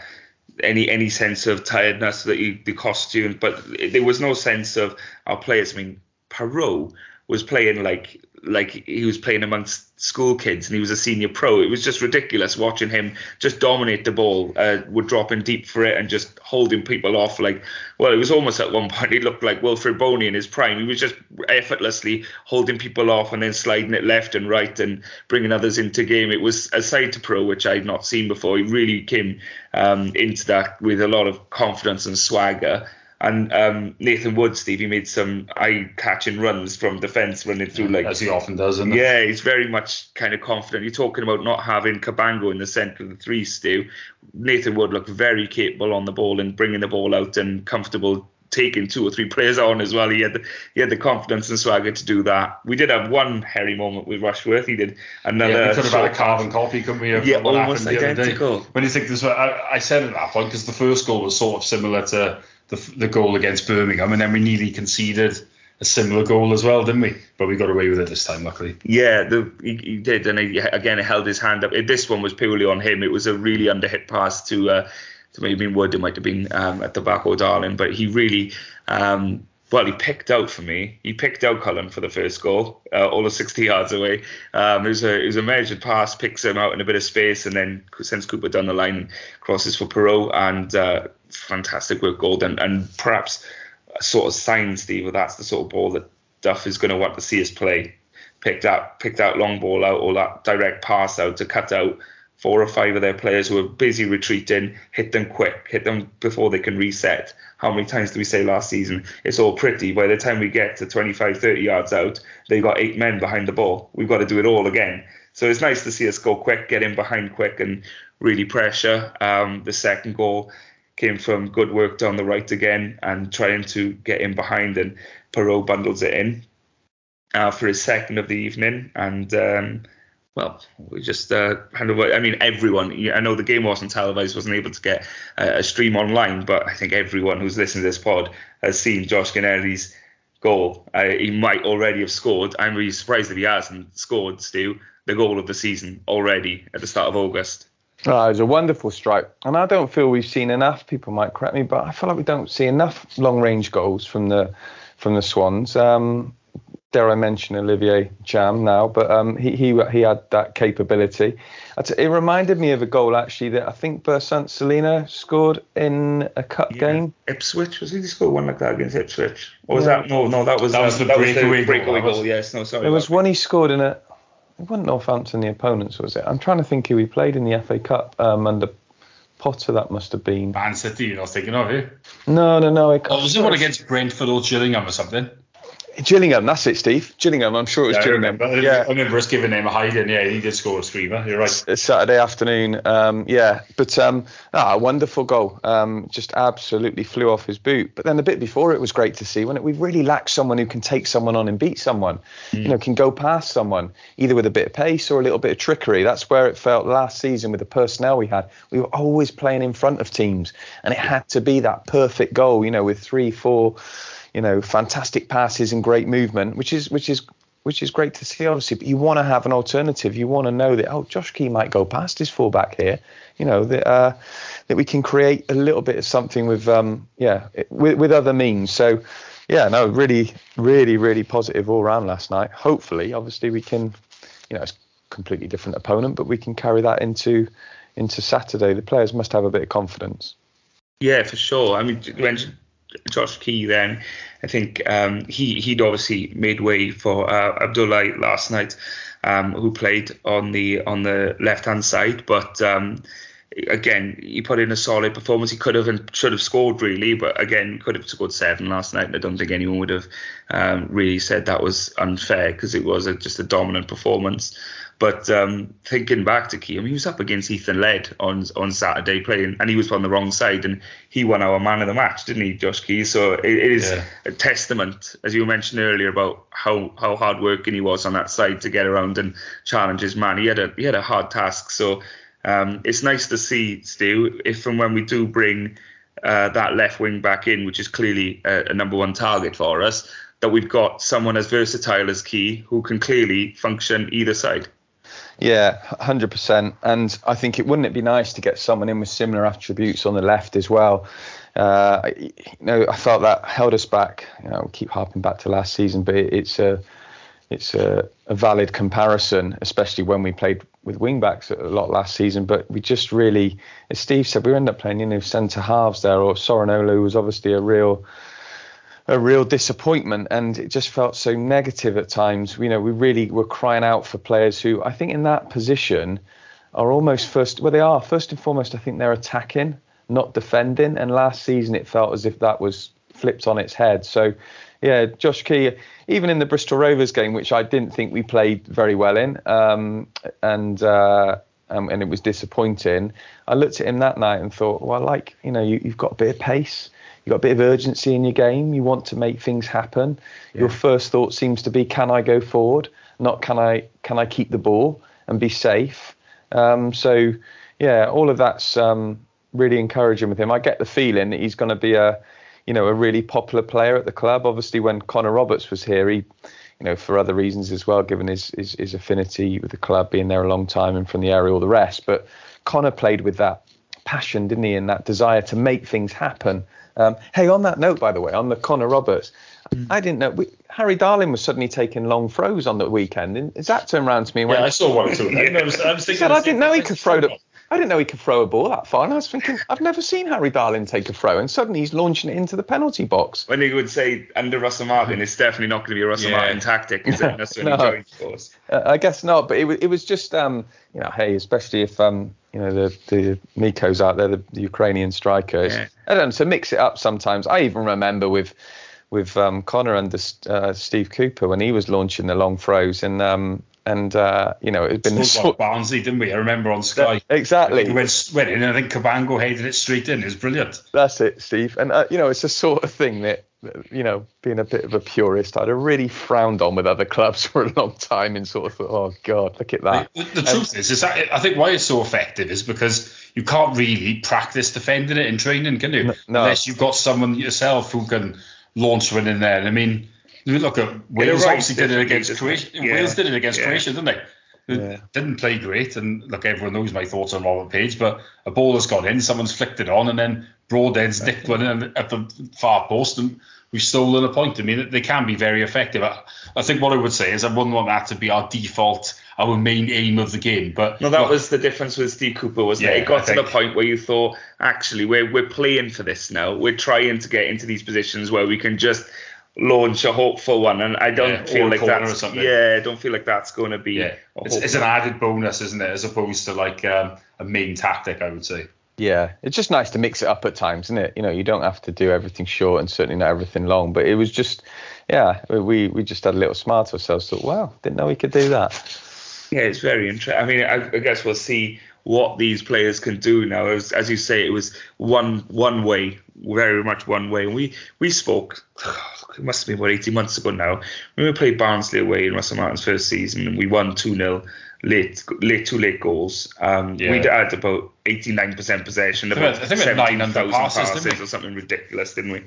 any any sense of tiredness that you, the cost you. But there was no sense of our players. I mean, Piroe was playing like like he was playing amongst school kids and he was a senior pro. It was just ridiculous watching him just dominate the ball, uh, would drop in deep for it and just holding people off. Like, well, it was almost at one (laughs) point he looked like Wilfried Bony in his prime. He was just effortlessly holding people off and then sliding it left and right and bringing others into game. It was a side to Piroe which I'd not seen before. He really came um, into that with a lot of confidence and swagger. And um, Nathan Wood, Steve, he made some eye-catching runs from defence, running through like as he often does. yeah, he's very much kind of confident. You're talking about not having Cabango in the centre of the three, Steve. Nathan Wood looked very capable on the ball and bringing the ball out and comfortable taking two or three players on as well. He had the, he had the confidence and swagger to do that. We did have one hairy moment with Rushworth. He did another. Yeah, we could have had a carbon copy, couldn't we? Yeah, almost identical. When you think this, I, I said at that point because the first goal was sort of similar to the, the goal against Birmingham, and then we nearly conceded a similar goal as well, didn't we? But we got away with it this time, luckily. Yeah, the, he, he did, and he, again, he held his hand up. This one was purely on him. It was a really underhit pass to uh, to maybe Wood. It might have been um, at the back or Darling, but he really. Um, well, he picked out for me. He picked out Cullen for the first goal, uh, all of 60 yards away. Um, it was a it was a measured pass, picks him out in a bit of space, and then sends Cooper down the line and crosses for Piroe. And uh, fantastic work, gold and and perhaps sort of sign, Steve, that's the sort of ball that Duff is going to want to see us play. Picked out, picked out long ball out or that direct pass out to cut out four or five of their players who are busy retreating, hit them quick, hit them before they can reset. How many times did we say last season? It's all pretty. By the time we get to 25, 30 yards out, they've got eight men behind the ball. We've got to do it all again. So it's nice to see us go quick, get in behind quick, and really pressure. Um, the second goal came from good work down the right again and trying to get in behind and Piroe bundles it in uh, for his second of the evening. And um, well we just uh, handled I mean everyone I know the game wasn't televised wasn't able to get a stream online but I think everyone who's listening to this pod has seen Josh Ginnelly's goal. Uh, he might already have scored. I'm really surprised that he hasn't scored Stu the goal of the season already at the start of August Oh, it was a wonderful strike, and I don't feel we've seen enough. People might correct me, but I feel like we don't see enough long-range goals from the from the Swans. Um, dare I mention Olivier Ntcham now, but um, he, he he had that capability. It reminded me of a goal actually that I think Bersant Celina scored in a cup yeah. game. Ipswich was he? He scored one like that against Ipswich. Or was yeah. that no? No, that was that was the breakaway, breakaway goal. goal. Yes, no, sorry. There was one he scored in a it wasn't Northampton the opponents, was it? I'm trying to think who we played in the FA Cup um, under Potter. That must have been Man City. You're not thinking of you. No, no, no. Oh, was it one against Brentford or Gillingham or something? Gillingham, that's it, Steve. Gillingham, I'm sure it was yeah, Gillingham. I remember, yeah. I remember us giving him a hiding. Yeah, he did score a screamer. You're right. It's Saturday afternoon. Um, yeah, but um, ah, wonderful goal. Um, just absolutely flew off his boot. But then the bit before it was great to see when it, we really lacked someone who can take someone on and beat someone. Mm. You know, can go past someone either with a bit of pace or a little bit of trickery. That's where it felt last season with the personnel we had. We were always playing in front of teams, and it had to be that perfect goal. You know, with three, four you know, fantastic passes and great movement, which is which is which is great to see, obviously. But you want to have an alternative. You want to know that oh, Josh Key might go past his fullback here. You know that uh, that we can create a little bit of something with um, yeah with, with other means. So yeah, no, really, really, really positive all round last night. Hopefully, obviously, we can, you know, it's a completely different opponent, but we can carry that into into Saturday. The players must have a bit of confidence. Yeah, for sure. I mean, you mentioned Josh Key then. I think um, he he'd obviously made way for uh, Abdullah last night, um, who played on the on the left hand side, but. Um, again, he put in a solid performance. He could have and should have scored really, but again, could have scored seven last night. And I don't think anyone would have um, really said that was unfair because it was a, just a dominant performance. But um, thinking back to Key, I mean, he was up against Ethan Laird on on Saturday playing, and he was on the wrong side, and he won our man of the match, didn't he, Josh Key? So it, it is yeah. a testament, as you mentioned earlier, about how how hard working he was on that side to get around and challenge his man. He had a he had a hard task, so um, it's nice to see, Stu, if and when we do bring uh, that left wing back in, which is clearly a, a, number one target for us, that we've got someone as versatile as Key who can clearly function either side. Yeah, hundred percent. And I think it wouldn't it be nice to get someone in with similar attributes on the left as well. Uh, you know, I felt that held us back. You know, we keep harping back to last season, but it, it's a it's a, a, valid comparison, especially when we played with wingbacks a lot last season. But we just really, as Steve said, we end up playing you know centre halves there. Or Sorinola was obviously a real a real disappointment, and it just felt so negative at times. You know, we really were crying out for players who I think in that position are almost first. Well, they are first and foremost. I think they're attacking, not defending. And last season it felt as if that was flipped on its head. So yeah, Josh Key, even in the Bristol Rovers game, which I didn't think we played very well in, um, and uh, um, and it was disappointing. I looked at him that night and thought, well, like you know, you, have got a bit of pace, you've got a bit of urgency in your game. You want to make things happen. Yeah. Your first thought seems to be, can I go forward? Not can I can I keep the ball and be safe? Um, so yeah, all of that's um, really encouraging with him. I get the feeling that he's going to be a you know, a really popular player at the club. Obviously, when Connor Roberts was here, he, you know, for other reasons as well, given his, his, his affinity with the club, being there a long time and from the area, all the rest. But Connor played with that passion, didn't he, and that desire to make things happen. Um, hey, on that note, by the way, on the Connor Roberts, mm. I didn't know we, Harry Darling was suddenly taking long throws on the weekend. And Zach turned around to me and went, "Yeah, I saw one or two. (laughs) I was, I was thinking, he said, "I didn't know he could throw the." I didn't know he could throw a ball that far. And I was thinking, I've never seen Harry Darling take a throw, and suddenly he's launching it into the penalty box. When he would say under Russell Martin, it's definitely not going to be a Russell yeah. Martin tactic, is it? (laughs) That's no, uh, I guess not. But it was, it was just, um, you know, hey, especially if um, you know the the Mikos out there, the, the Ukrainian strikers. Yeah. I don't know, to mix it up sometimes. I even remember with with um, Connor and uh, Steve Cooper when he was launching the long throws, and um, and uh, you know it'd been sort like Barnsley, didn't we? I remember on Sky. exactly. We went, went in, and I think Cabango headed it straight in. It was brilliant. That's it, Steve. And uh, you know, it's a sort of thing that you know, being a bit of a purist, I'd have really frowned on with other clubs (laughs) for a long time, and sort of thought, oh god, look at that. The, the, truth um, is, is that I think why it's so effective is because you can't really practice defending it in training, can you? No. Unless you've got someone yourself who can launch one in there. I mean look at Wales right, obviously did it against Croatia. Yeah. Wales did it against yeah. Croatia, didn't they? Yeah. Didn't play great, and look, everyone knows my thoughts on Robert Page, but a ball has gone in, someone's flicked it on, and then Broadhead's nicked one in at the far post, and we've stolen a point. I mean, they can be very effective. I, I think what I would say is I wouldn't want that to be our default, our main aim of the game. But no, that look, was the difference with Steve Cooper, wasn't yeah, it? It got I to think. the point where you thought, actually, we're we're playing for this now. We're trying to get into these positions where we can just launch a hopeful one, and I don't yeah, feel like that's yeah, I don't feel like that's going to be. Yeah, it's, it's, an added bonus, isn't it, as opposed to like um, a main tactic, I would say. Yeah, it's just nice to mix it up at times, isn't it? You know, you don't have to do everything short and certainly not everything long. But it was just, yeah, we we just had a little smile to ourselves. Thought, wow, didn't know we could do that. Yeah, it's very interesting. I mean, I, I guess we'll see what these players can do now. As, as you say, it was one one way, very much one way. And we we spoke (sighs) it must have been about 18 months ago now. When we played Barnsley away in Russell Martin's first season, and we won 2 0 late, late two late goals. Um, yeah. We'd had about 89% possession, about 17,000 passes, passes or something ridiculous, didn't we?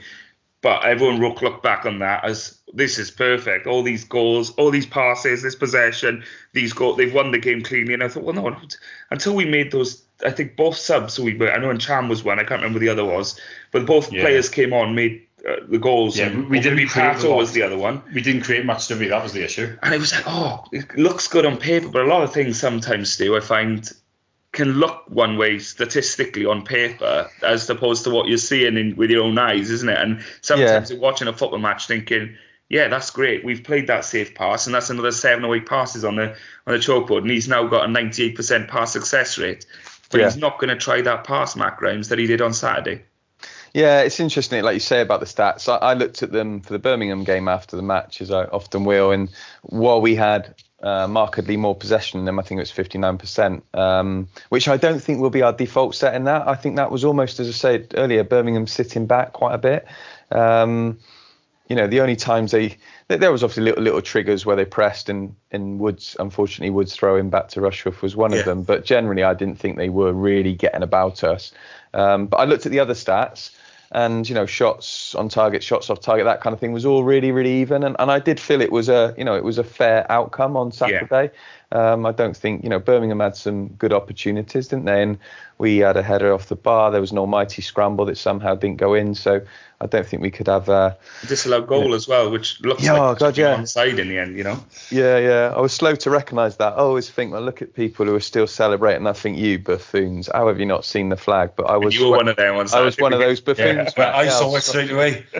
But everyone look look back on that as this is perfect. All these goals, all these passes, this possession, these goals, they've won the game cleanly. And I thought, well, no, until we made those, I think both subs we were, I know Cham was one, I can't remember the other was, but both Yeah. players came on, made uh, the goals. Yeah, and we didn't create Pato a lot. was the other one. We didn't create much, did we? That was the issue. And it was like, oh, it looks good on paper, but a lot of things sometimes do, I find, can look one way statistically on paper as opposed to what you're seeing in, with your own eyes, isn't it? And sometimes you're watching a football match thinking, yeah, that's great. We've played that safe pass, and that's another seven or eight passes on the on the chalkboard, and he's now got a 98% pass success rate. But Yeah. he's not going to try that pass, Matt Grimes, that he did on Saturday. Yeah, it's interesting, like you say about the stats. I, I looked at them for the Birmingham game after the match, as I often will, and while we had uh, markedly more possession than them, I think it was 59%, um, which I don't think will be our default set in that. I think that was almost, as I said earlier, Birmingham sitting back quite a bit. Um, you know, the only times they there was obviously little little triggers where they pressed and and Woods unfortunately Woods throwing back to Rushworth was one Yeah. of them. But generally, I didn't think they were really getting about us. Um, but I looked at the other stats. And you know, shots on target, shots off target, that kind of thing was all really, really even. And, and I did feel it was a, you know, it was a fair outcome on Saturday. Um, I don't think, you know, Birmingham had some good opportunities, didn't they? And we had a header off the bar. There was an almighty scramble that somehow didn't go in. So I don't think we could have. Uh, Disallowed goal as well, which looks Yeah, like oh, it should God, be yeah. onside in the end, you know. Yeah, yeah. I was slow to recognise that. I always think, well, look at people who are still celebrating. I think you buffoons. How have you not seen the flag? But I was. you were one of them on I was one of those buffoons. (laughs) well, I Yeah, saw it straight away. (laughs)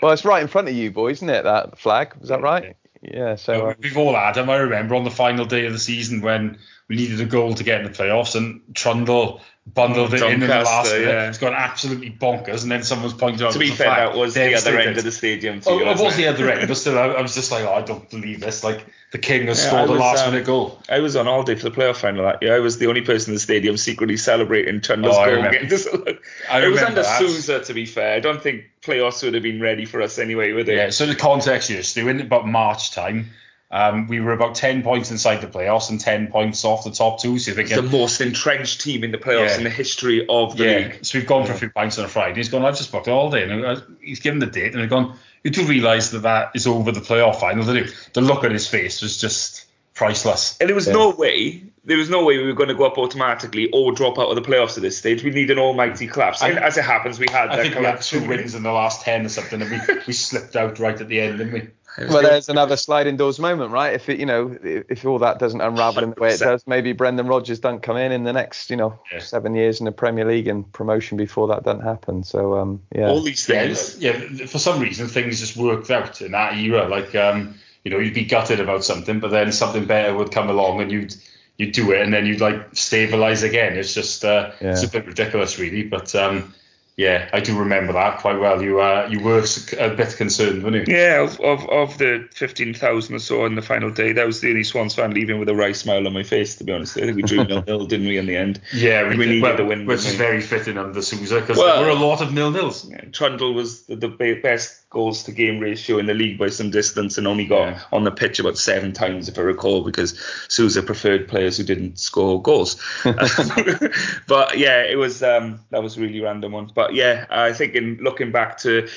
Well, it's right in front of you, boys, isn't it? That flag. Is that right? Yeah. So. uh, We've all had them. I remember on the final day of the season when we needed a goal to get in the playoffs and Trundle bundled it in in the last minute. yeah. It's gone absolutely bonkers, and then someone's pointed out. To be it was fair, that was the other end of the stadium. Oh, you, it wasn't it? the other end, but still, I, I was just like, oh, I don't believe this. Like the king has Yeah, scored I a was, last um, minute goal. I was on all day for the playoff final that year. I was the only person in the stadium secretly celebrating Trundle's Oh, I goal. (laughs) remember- getting disallowed. I it was under that. Sousa, to be fair. I don't think playoffs would have been ready for us anyway, would they? Yeah. So the context here, Stu, in about March time, um, we were about ten points inside the playoffs and ten points off the top two. So you're It's the most entrenched team in the playoffs Yeah. in the history of the Yeah, league. so we've gone for a few pints on a Friday. He's gone, I've just booked it all day. And I- he's given the date, and I've gone, you do realise that that is over the playoff final. The, the look on his face was just priceless. And there was no way, there was no way we were going to go up automatically or drop out of the playoffs at this stage. We need an almighty collapse. I- and as it happens, we had I that think we had two wins in the last 10 or something, and we, we slipped out right at the end, didn't we? Well, there's another sliding doors moment, right? If it, you know, if if all that doesn't unravel in the way it does, maybe Brendan Rodgers doesn't come in in the next, you know, Yeah. seven years in the Premier League and promotion before that doesn't happen. So, um, yeah. All these things. yeah, for some reason, things just worked out in that era. Like, um, you know, you'd be gutted about something, but then something better would come along and you'd you'd do it, and then you'd like stabilize again. It's just uh, it's a bit ridiculous, really. But um, yeah, I do remember that quite well. You uh, you were a bit concerned, weren't you? Yeah, of, of, of the 15,000 or so on the final day, that was the only Swans fan leaving with a wry smile on my face, to be honest. I think we drew (laughs) nil nil, didn't we, in the end? Yeah, We did. needed well, the win, which is very fitting under Sousa because Well- there were a lot of nil nils. Yeah, Trundle was the, the best goals to game ratio in the league by some distance and only got Yeah. on the pitch about seven times, if I recall, because Sousa preferred players who didn't score goals. (laughs) (laughs) but yeah, it was um, that was really random one. But yeah, I think in looking back to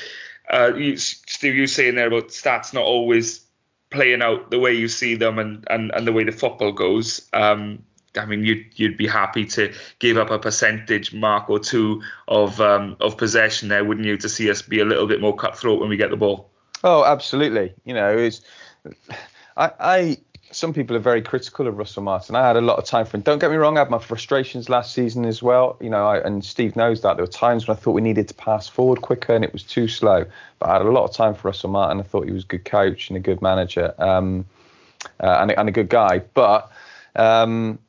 uh, you, Stu, you saying there about stats not always playing out the way you see them and, and, and the way the football goes. Um, I mean, you'd you'd be happy to give up a percentage mark or two of um, of possession there, wouldn't you, to see us be a little bit more cutthroat when we get the ball? Oh, absolutely. You know, it's, I, I, some people are very critical of Russell Martin. I had a lot of time for him. Don't get me wrong, I had my frustrations last season as well. You know, I, and Steve knows that there were times when I thought we needed to pass forward quicker and it was too slow. But I had a lot of time for Russell Martin. I thought he was a good coach and a good manager um, uh, and, and a good guy. But um,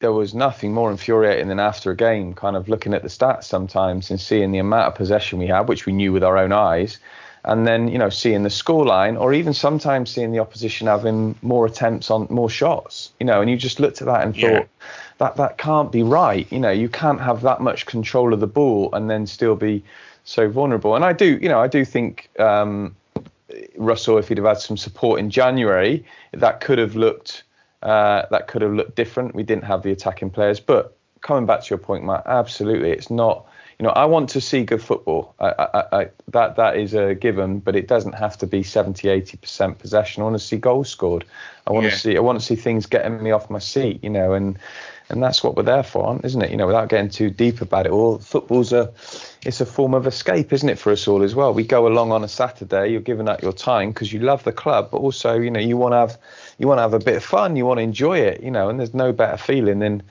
there was nothing more infuriating than after a game, kind of looking at the stats sometimes and seeing the amount of possession we had, which we knew with our own eyes, and then you know seeing the scoreline, or even sometimes seeing the opposition having more attempts on more shots, you know, and you just looked at that and Yeah. thought that that can't be right. You know, you can't have that much control of the ball and then still be so vulnerable. And I do, you know, I do think. Um, Russell, if he'd have had some support in January, that could have looked uh, that could have looked different. We didn't have the attacking players, but coming back to your point, Matt, absolutely, it's not. You know, I want to see good football. I, I, I, that that is a given, but it doesn't have to be 70, 80 percent possession. I want to see goals scored. I want yeah. to see I want to see things getting me off my seat, you know, and and that's what we're there for, isn't it? You know, without getting too deep about it all, football's a it's a form of escape, isn't it, for us all as well? We go along on a Saturday, you're giving up your time because you love the club, but also, you know, you want to have you want to have a bit of fun, you want to enjoy it, you know, and there's no better feeling than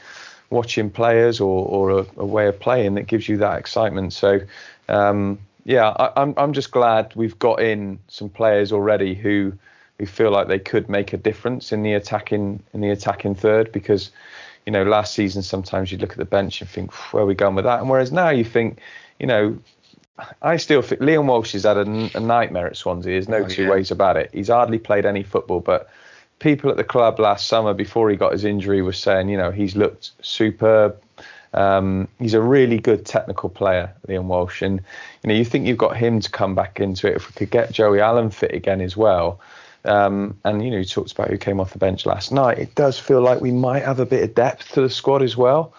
watching players or, or a, a way of playing that gives you that excitement. So, um, yeah, I, I'm I'm just glad we've got in some players already who who feel like they could make a difference in the attacking in the attacking third because you know last season sometimes you'd look at the bench and think where are we going with that and whereas now you think you know I still think Liam Walsh has had a, a nightmare at Swansea. There's no oh, two yeah. ways about it. He's hardly played any football, but people at the club last summer before he got his injury were saying, you know, he's looked superb. Um, he's a really good technical player, Liam Walsh, and you know, you think you've got him to come back into it. If we could get Joey Allen fit again as well, um, and you know, you talked about who came off the bench last night. It does feel like we might have a bit of depth to the squad as well,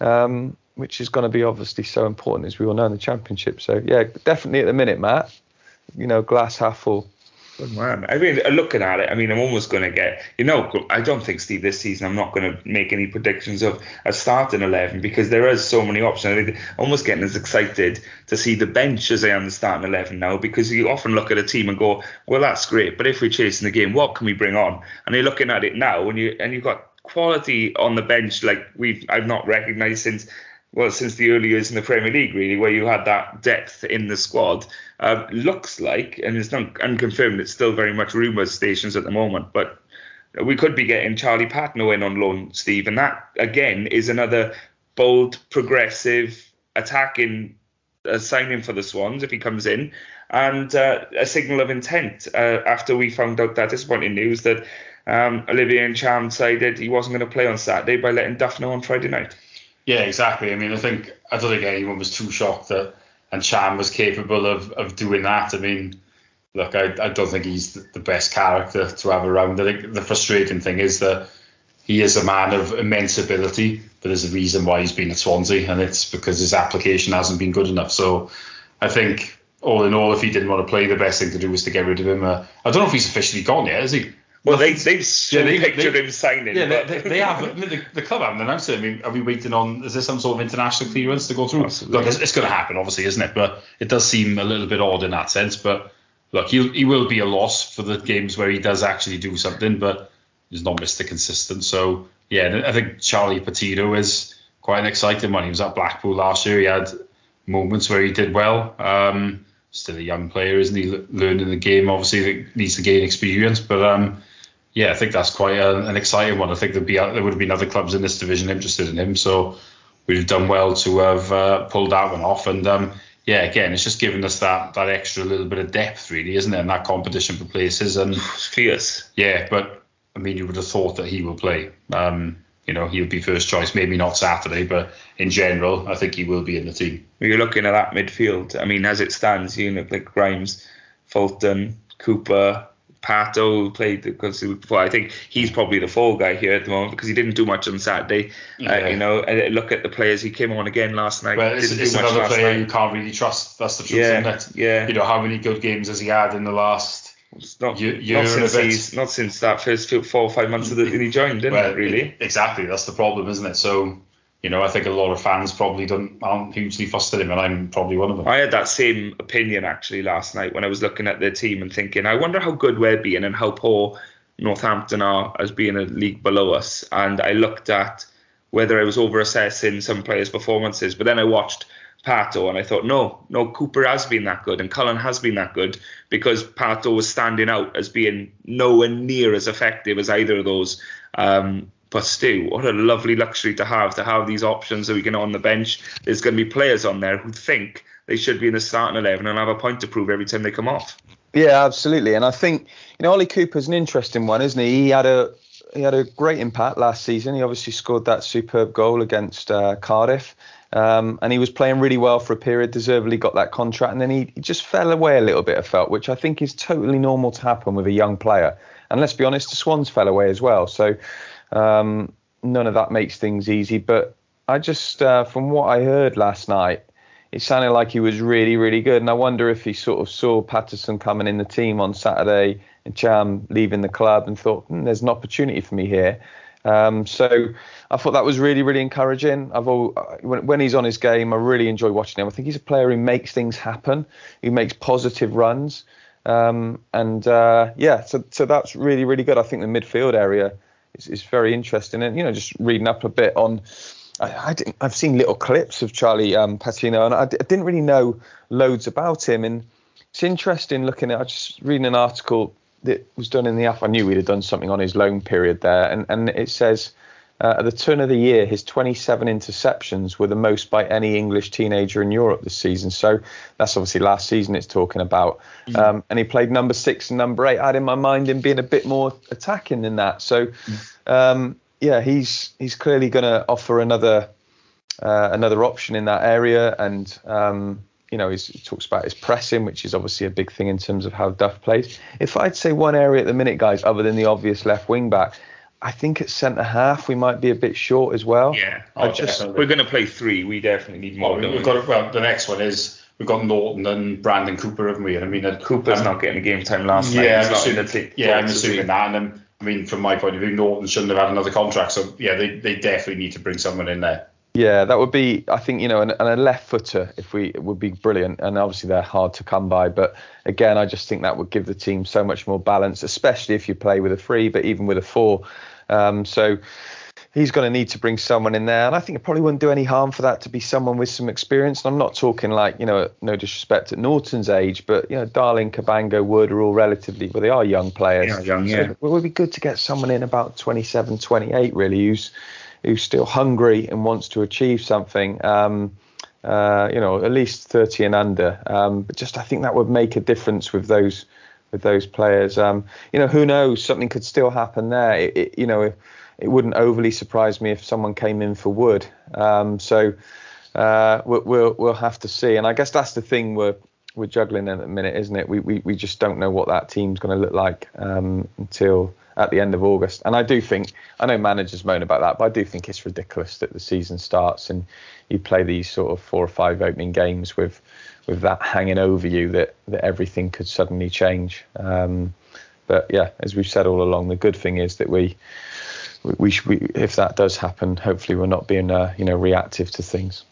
um, which is going to be obviously so important as we all know in the championship. So yeah, definitely at the minute, Matt. You know, glass half full. Good man. I mean, uh, looking at it, I mean, I'm almost going to get, you know, I don't think, Steve, this season I'm not going to make any predictions of a starting 11 because there is so many options. I'm almost getting as excited to see the bench as I am the starting 11 now because you often look at a team and go, well, that's great, but if we're chasing the game, what can we bring on? And you're looking at it now and, you, and you've got quality on the bench like we've I've not recognised since well since the early years in the Premier League really where you had that depth in the squad uh, looks like, and it's not unconfirmed, it's still very much rumours stations at the moment, but we could be getting Charlie Patino in on loan, Steve, and that again is another bold, progressive, attacking uh, signing for the Swans if he comes in, and uh, a signal of intent uh, after we found out that disappointing news that um, Olivier Ntcham decided he wasn't going to play on Saturday by letting Duff know on Friday night. Yeah, exactly. I mean, I think I don't think anyone was too shocked that and Ntcham was capable of, of doing that. I mean, look, I, I don't think he's the best character to have around. I think the frustrating thing is that he is a man of immense ability, but there's a reason why he's been at Swansea, and it's because his application hasn't been good enough. So I think, all in all, if he didn't want to play, the best thing to do was to get rid of him. Uh, I don't know if he's officially gone yet, is he? Well, they they've yeah, they, pictured they, him signing. Yeah, they, they, they, have. The, the, club haven't announced it. I mean, are we waiting on? Is there some sort of international clearance to go through? Absolutely. Look, it's, it's going to happen, obviously, isn't it? But it does seem a little bit odd in that sense. But look, he he will be a loss for the games where he does actually do something, but he's not Mr. Consistent. So yeah, I think Charlie Patino is quite an exciting one. He was at Blackpool last year. He had moments where he did well. Um, still a young player, isn't he? Learning the game, obviously, that needs to gain experience, but um yeah, I think that's quite a, an exciting one. I think there'd be there would have been other clubs in this division interested in him, so we'd have done well to have uh, pulled that one off. And um, yeah, again, it's just given us that that extra little bit of depth, really, isn't it? And that competition for places and (sighs) fierce. Yeah, but I mean, you would have thought that he will play. Um, you know, he would be first choice. Maybe not Saturday, but in general, I think he will be in the team. You're looking at that midfield. I mean, as it stands, you look like Grimes, Fulton, Cooper, Pato, who played because before. I think he's probably the fall guy here at the moment because he didn't do much on Saturday. Uh, yeah. Uh, you know, and look at the players he came on again last night. Well, it's, it's another player night. you can't really trust. That's the truth, yeah, isn't it? Yeah. You know how many good games has he had in the last it's not, year, year not since he's, not since that first four or five months that he joined, didn't well, it? Really? Exactly. That's the problem, isn't it? So you know, I think a lot of fans probably don't aren't hugely fussed at him, and I'm probably one of them. I had that same opinion actually last night when I was looking at the team and thinking, I wonder how good we're being and how poor Northampton are as being a league below us. And I looked at whether I was over assessing some players' performances, but then I watched Pato and I thought, no, no, Cooper has been that good and Cullen has been that good because Pato was standing out as being nowhere near as effective as either of those. Um, but still, what a lovely luxury to have to have these options that we can on the bench. There's going to be players on there who think they should be in the starting eleven and have a point to prove every time they come off. Yeah, absolutely. And I think you know Ollie Cooper's an interesting one, isn't he? He had a he had a great impact last season. He obviously scored that superb goal against uh, Cardiff. Um, and he was playing really well for a period, deservedly got that contract, and then he, he, just fell away a little bit, I felt, which I think is totally normal to happen with a young player. And let's be honest, the Swans fell away as well. So um, none of that makes things easy, but I just, uh, from what I heard last night, it sounded like he was really, really good. And I wonder if he sort of saw Paterson coming in the team on Saturday and Cham leaving the club and thought, hmm, there's an opportunity for me here. Um, so I thought that was really, really encouraging. I've all, when, when, he's on his game, I really enjoy watching him. I think he's a player who makes things happen, who makes positive runs. Um, and uh, yeah, so so that's really, really good. I think the midfield area is, is very interesting. And you know, just reading up a bit on I, I have seen little clips of Charlie um, Patino, and I d- I didn't really know loads about him. And it's interesting looking at. I just reading an article that was done in the app. I knew we'd have done something on his loan period there, and and it says. Uh, at the turn of the year, his 27 interceptions were the most by any English teenager in Europe this season. So that's obviously last season it's talking about. Mm. Um, and he played number six and number eight. I had in my mind him being a bit more attacking than that. So mm. um, yeah, he's he's clearly going to offer another uh, another option in that area, and um, you know he talks about his pressing, which is obviously a big thing in terms of how Duff plays. If I'd say one area at the minute, guys, other than the obvious left wing back, I think at centre half we might be a bit short as well. Yeah, oh, just, we're going to play three. We definitely need more. Well, we've got well, the next one is we've got Naughton and Brandon Cooper, haven't we? And I mean, uh, Cooper's um, not getting a game time last yeah, night. I'm assuming, yeah, I'm assuming that. And um, I mean, from my point of view, Naughton shouldn't have had another contract. So yeah, they, they definitely need to bring someone in there. Yeah, that would be, I think, you know, and, a left footer if we would be brilliant. And obviously they're hard to come by, but again, I just think that would give the team so much more balance, especially if you play with a three, but even with a four. Um, so he's going to need to bring someone in there. And I think it probably wouldn't do any harm for that to be someone with some experience. And I'm not talking like, you know, no disrespect at Naughton's age, but, you know, Darling, Cabango, Wood are all relatively, well, they are young players. Yeah, young, yeah. So it would be good to get someone in about 27, 28, really, who's who's still hungry and wants to achieve something. Um, uh, you know, at least 30 and under. Um, but just I think that would make a difference with those with those players. Um, you know, who knows? Something could still happen there. It, it, you know, it wouldn't overly surprise me if someone came in for Wood. Um, so uh, we'll, we'll, we'll have to see. And I guess that's the thing we're we're juggling in at the minute, isn't it? We we, we just don't know what that team's going to look like um, until at the end of August. And I do think I know managers moan about that, but I do think it's ridiculous that the season starts and you play these sort of four or five opening games with with that hanging over you that that everything could suddenly change. Um, but yeah, as we've said all along, the good thing is that we we, we if that does happen, hopefully we're not being uh, you know reactive to things.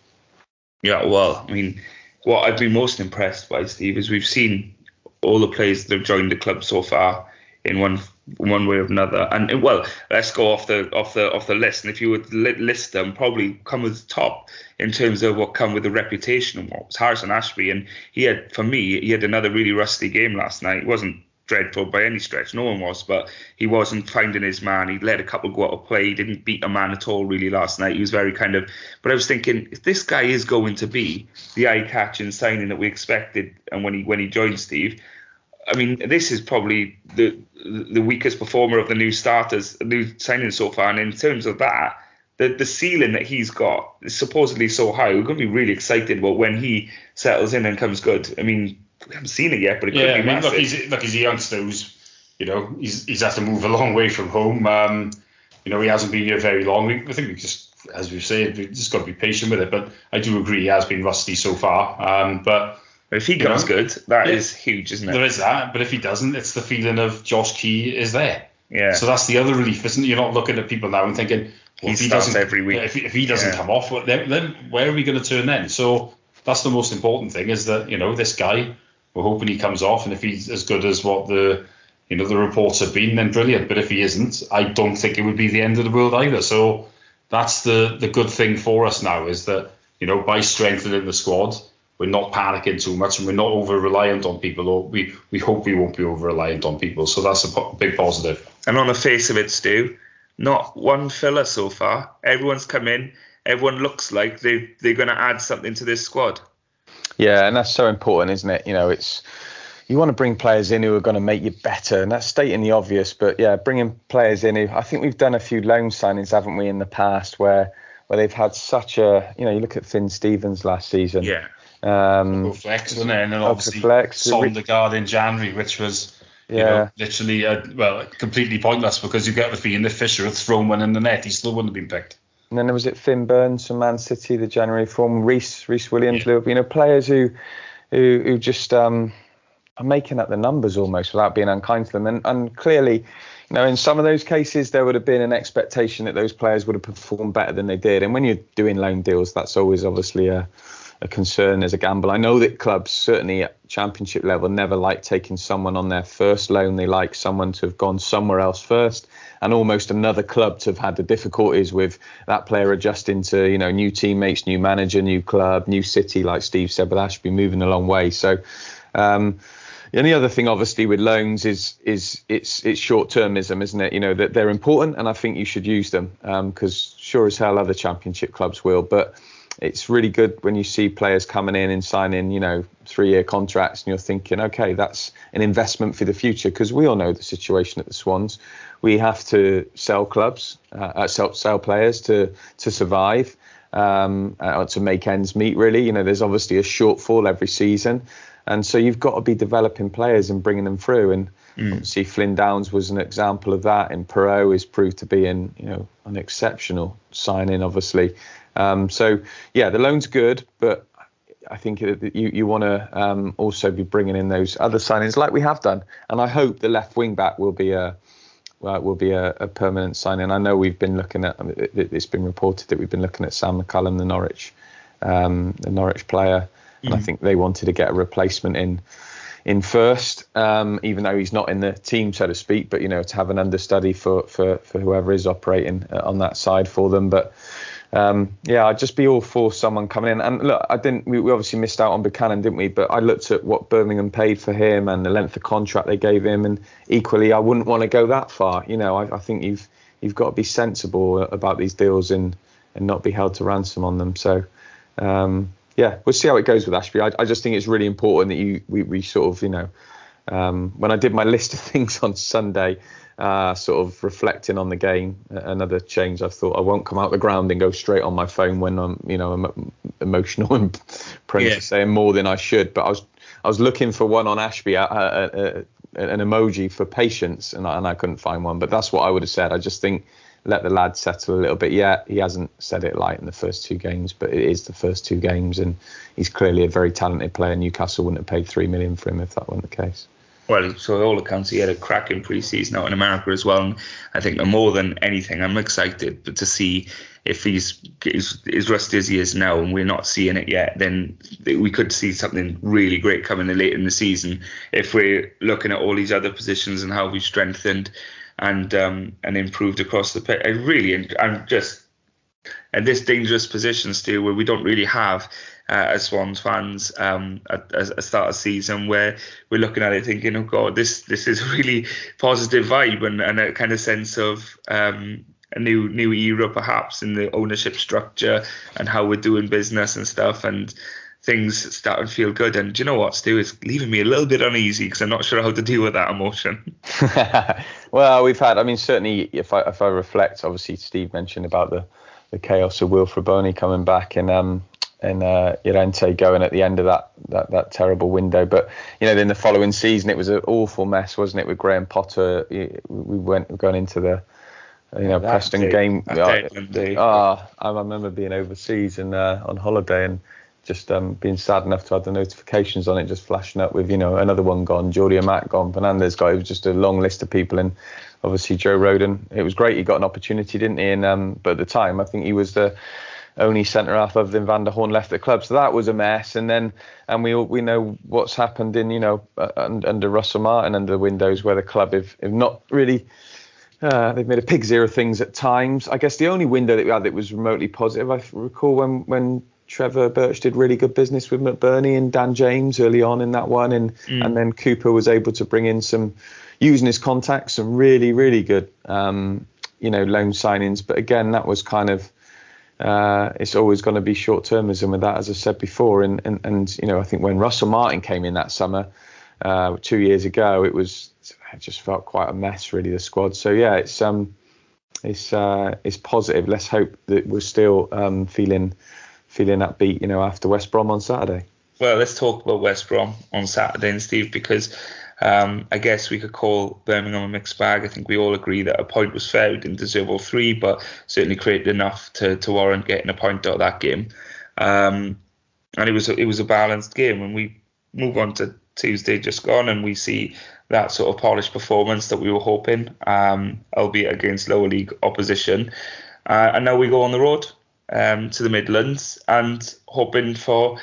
Yeah, well, I mean, what I've been most impressed by, Steve, is we've seen all the players that have joined the club so far in one one way or another. And well, let's go off the off the off the list. And if you would list them, probably come with the top in terms of what come with the reputation and what was Harrison Ashby. And he had, for me, he had another really rusty game last night. It wasn't dreadful by any stretch. No one was, but he wasn't finding his man. He let a couple go out of play. He didn't beat a man at all really last night. He was very kind of. But I was thinking, if this guy is going to be the eye-catching signing that we expected, and when he when he joined Steve, I mean, this is probably the the weakest performer of the new starters, new signings so far. And in terms of that, the the ceiling that he's got is supposedly so high. We're going to be really excited about when he settles in and comes good. I mean, we haven't seen it yet, but it yeah, could be I mean, Look, he's look, he's a youngster who's, you know, he's he's had to move (laughs) a long way from home. Um, you know, he hasn't been here very long. I think we just, as we've said, we've just got to be patient with it. But I do agree, he has been rusty so far. Um, but if he comes know, good, that is huge, isn't it? There is that, but if he doesn't, it's the feeling of Josh Key is there. Yeah. So that's the other relief, isn't it? You're not looking at people now and thinking, well, he if he doesn't every week. If, if he doesn't yeah. come off, then, then where are we going to turn then? So that's the most important thing is that you know this guy we're hoping he comes off, and if he's as good as what the you know the reports have been, then brilliant. But if he isn't, I don't think it would be the end of the world either. So that's the the good thing for us now is that you know by strengthening the squad, we're not panicking too much, and we're not over reliant on people. Or we we hope we won't be over reliant on people. So that's a po- big positive. And on the face of it, Stu, not one filler so far. Everyone's come in. Everyone looks like they they're going to add something to this squad. Yeah, and that's so important, isn't it? You know, it's you want to bring players in who are going to make you better, and that's stating the obvious. But yeah, bringing players in who I think we've done a few loan signings, haven't we, in the past where where they've had such a you know you look at Finn Stevens last season. Yeah. Um, flex, wasn't it? And then obviously flex, Sondergaard in January, which was yeah. You know, literally, uh, well, completely pointless because you get the feeling that Fisher had thrown one in the net, he still wouldn't have been picked. and then there was it Finn Burns from Man City, the January form, Rhys Rhys Williams, yeah. Liverpool. You know, players who who who just um, are making up the numbers almost without being unkind to them. And and clearly, you know, in some of those cases, there would have been an expectation that those players would have performed better than they did. And when you're doing loan deals, that's always obviously a a concern as a gamble. I know that clubs, certainly at championship level, never like taking someone on their first loan. They like someone to have gone somewhere else first, and almost another club to have had the difficulties with that player adjusting to, you know, new teammates, new manager, new club, new city, like Steve said, but that should be moving a long way. So, um, the only other thing, obviously, with loans is is it's it's short termism, isn't it? You know that they're important, and I think you should use them because um, sure as hell other championship clubs will, but it's really good when you see players coming in and signing, you know, three-year contracts, and you're thinking, okay, that's an investment for the future. Because we all know the situation at the Swans. We have to sell clubs, uh, uh, sell, sell players to to survive, um, uh, to make ends meet. Really, you know, there's obviously a shortfall every season, and so you've got to be developing players and bringing them through. And mm. obviously, Flynn Downs was an example of that. And Piroe is proved to be an you know an exceptional signing, obviously. Um, so yeah, the loan's good, but I think you you want to um, also be bringing in those other signings like we have done, and I hope the left wing back will be a will be a, a, permanent signing. I know we've been looking at it, has been reported that we've been looking at Sam McCallum, the Norwich um, the Norwich player, and mm I think they wanted to get a replacement in in first, um, even though he's not in the team, so to speak. But you know, to have an understudy for for for whoever is operating uh, on that side for them, but um, yeah, I'd just be all for someone coming in. And look, I didn't. We, we, obviously missed out on Buchanan, didn't we? But I looked at what Birmingham paid for him and the length of contract they gave him, and equally, I wouldn't want to go that far. You know, I, I think you've you've got to be sensible about these deals and and not be held to ransom on them. So. Um, yeah, we'll see how it goes with Ashby. I, I, just think it's really important that you we, we sort of you know um, when I did my list of (laughs) things on Sunday, uh, sort of reflecting on the game. Another change I thought I won't come out the ground and go straight on my phone when I'm, you know, I'm emotional (laughs) and prone yeah. to saying more than I should. But I was I was looking for one on Ashby, uh, uh, uh, an emoji for patience, and I, and I couldn't find one. But that's what I would have said. I just think let the lad settle a little bit. Yeah, he hasn't said it light in the first two games, but it is the first two games, and he's clearly a very talented player. Newcastle wouldn't have paid three million for him if that weren't the case well, so all accounts, he had a cracking preseason out in America as well. And I think more than anything, I'm excited to see if he's as, rusty as he is now, and we're not seeing it yet. Then we could see something really great coming in late in the season if we're looking at all these other positions and how we've strengthened and um, and improved across the pitch. I really, I'm just in this dangerous position still where we don't really have uh, as Swans fans um, at, at start of season where we're looking at it thinking, oh God, this this is a (laughs) really positive vibe and, and a kind of sense of um, a new new era perhaps in the ownership structure and how we're doing business and stuff and things start to feel good. And do you know what, Stu? It's leaving me a little bit uneasy because I'm not sure how to deal with that emotion. (laughs) (laughs) well, we've had, I mean, certainly if I if I reflect, obviously Steve mentioned about the the chaos of Wilfried Bony coming back and um and uh, Llorente going at the end of that, that that terrible window. But you know, then the following season, it was an awful mess, wasn't it? With Graham Potter, we went going into the you know Preston day, game. Ah, oh, I remember being overseas and uh, on holiday and just um, being sad enough to have the notifications on it just flashing up with you know another one gone, Jordi Amat gone, Fernandez gone. It was just a long list of people and obviously Joe Rodon. It was great. He got an opportunity, didn't he? And um, but at the time, I think he was the only centre half other than Van der Hoorn left the club. So that was a mess. And then, and we we know what's happened in you know uh, under Russell Martin under the windows where the club have, have not really. Uh, they've made a pig's ear of things at times. I guess the only window that we had that was remotely positive, I recall when when Trevor Birch did really good business with McBurnie and Dan James early on in that one, and mm. and then Cooper was able to bring in some using his contacts, some really really good um, you know loan signings. But again, that was kind of uh, it's always going to be short termism with that, as I said before. And, and, and, you know, I think when Russell Martin came in that summer, uh, two years ago, it was it just felt quite a mess, really, the squad. So yeah, it's um, it's uh, it's positive. Let's hope that we're still um, feeling feeling upbeat, you know, after West Brom on Saturday. Well, let's talk about West Brom on Saturday, and Steve, because Um, I guess we could call Birmingham a mixed bag. I think we all agree that a point was fair. We didn't deserve all three, but certainly created enough to, to warrant getting a point out of that game. Um, and it was a, it was a balanced game. And we move on to Tuesday just gone, and we see that sort of polished performance that we were hoping, um, albeit against lower league opposition. Uh, and now we go on the road um, to the Midlands and hoping for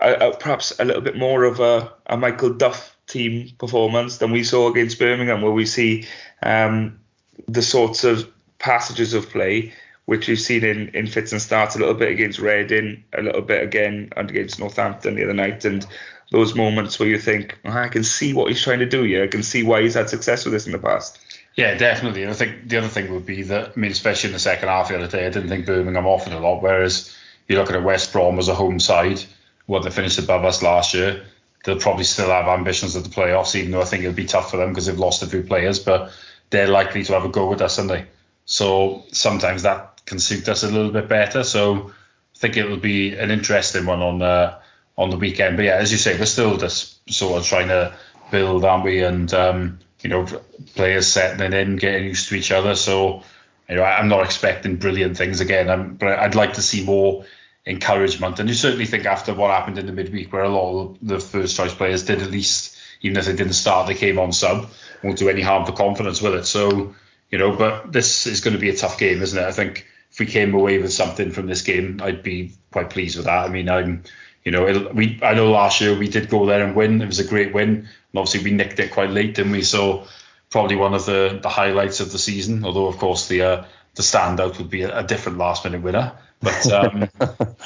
a, a, perhaps a little bit more of a, a, Michael Duff team performance than we saw against Birmingham, where we see um, the sorts of passages of play which we've seen in, in fits and starts a little bit against Reading, a little bit again and against Northampton the other night, and those moments where you think, oh, I can see what he's trying to do here. I can see why he's had success with this in the past. Yeah, definitely. And I think the other thing would be that, I mean, especially in the second half the other day, I didn't think Birmingham offered a lot. Whereas you look at West Brom as a home side, what they finished above us last year, they'll probably still have ambitions at the playoffs, even though I think it'll be tough for them because they've lost a few players, but they're likely to have a go with us, aren't they? So sometimes that can suit us a little bit better. So I think it will be an interesting one on uh, on the weekend. But yeah, as you say, we're still just sort of trying to build, aren't we? And um, you know, players settling in, getting used to each other. So, you know, I'm not expecting brilliant things again. I'm, but I'd like to see more encouragement. And you certainly think after what happened in the midweek, where a lot of the first choice players did at least, even if they didn't start, they came on sub, won't do any harm for confidence with it. So, you know, but this is going to be a tough game, isn't it? I think if we came away with something from this game, I'd be quite pleased with that. I mean, I'm you know, we I know last year we did go there and win. It was a great win, and obviously we nicked it quite late, didn't we? So probably one of the, the highlights of the season. Although of course the uh, the standout would be a, a different last minute winner. But um, (laughs)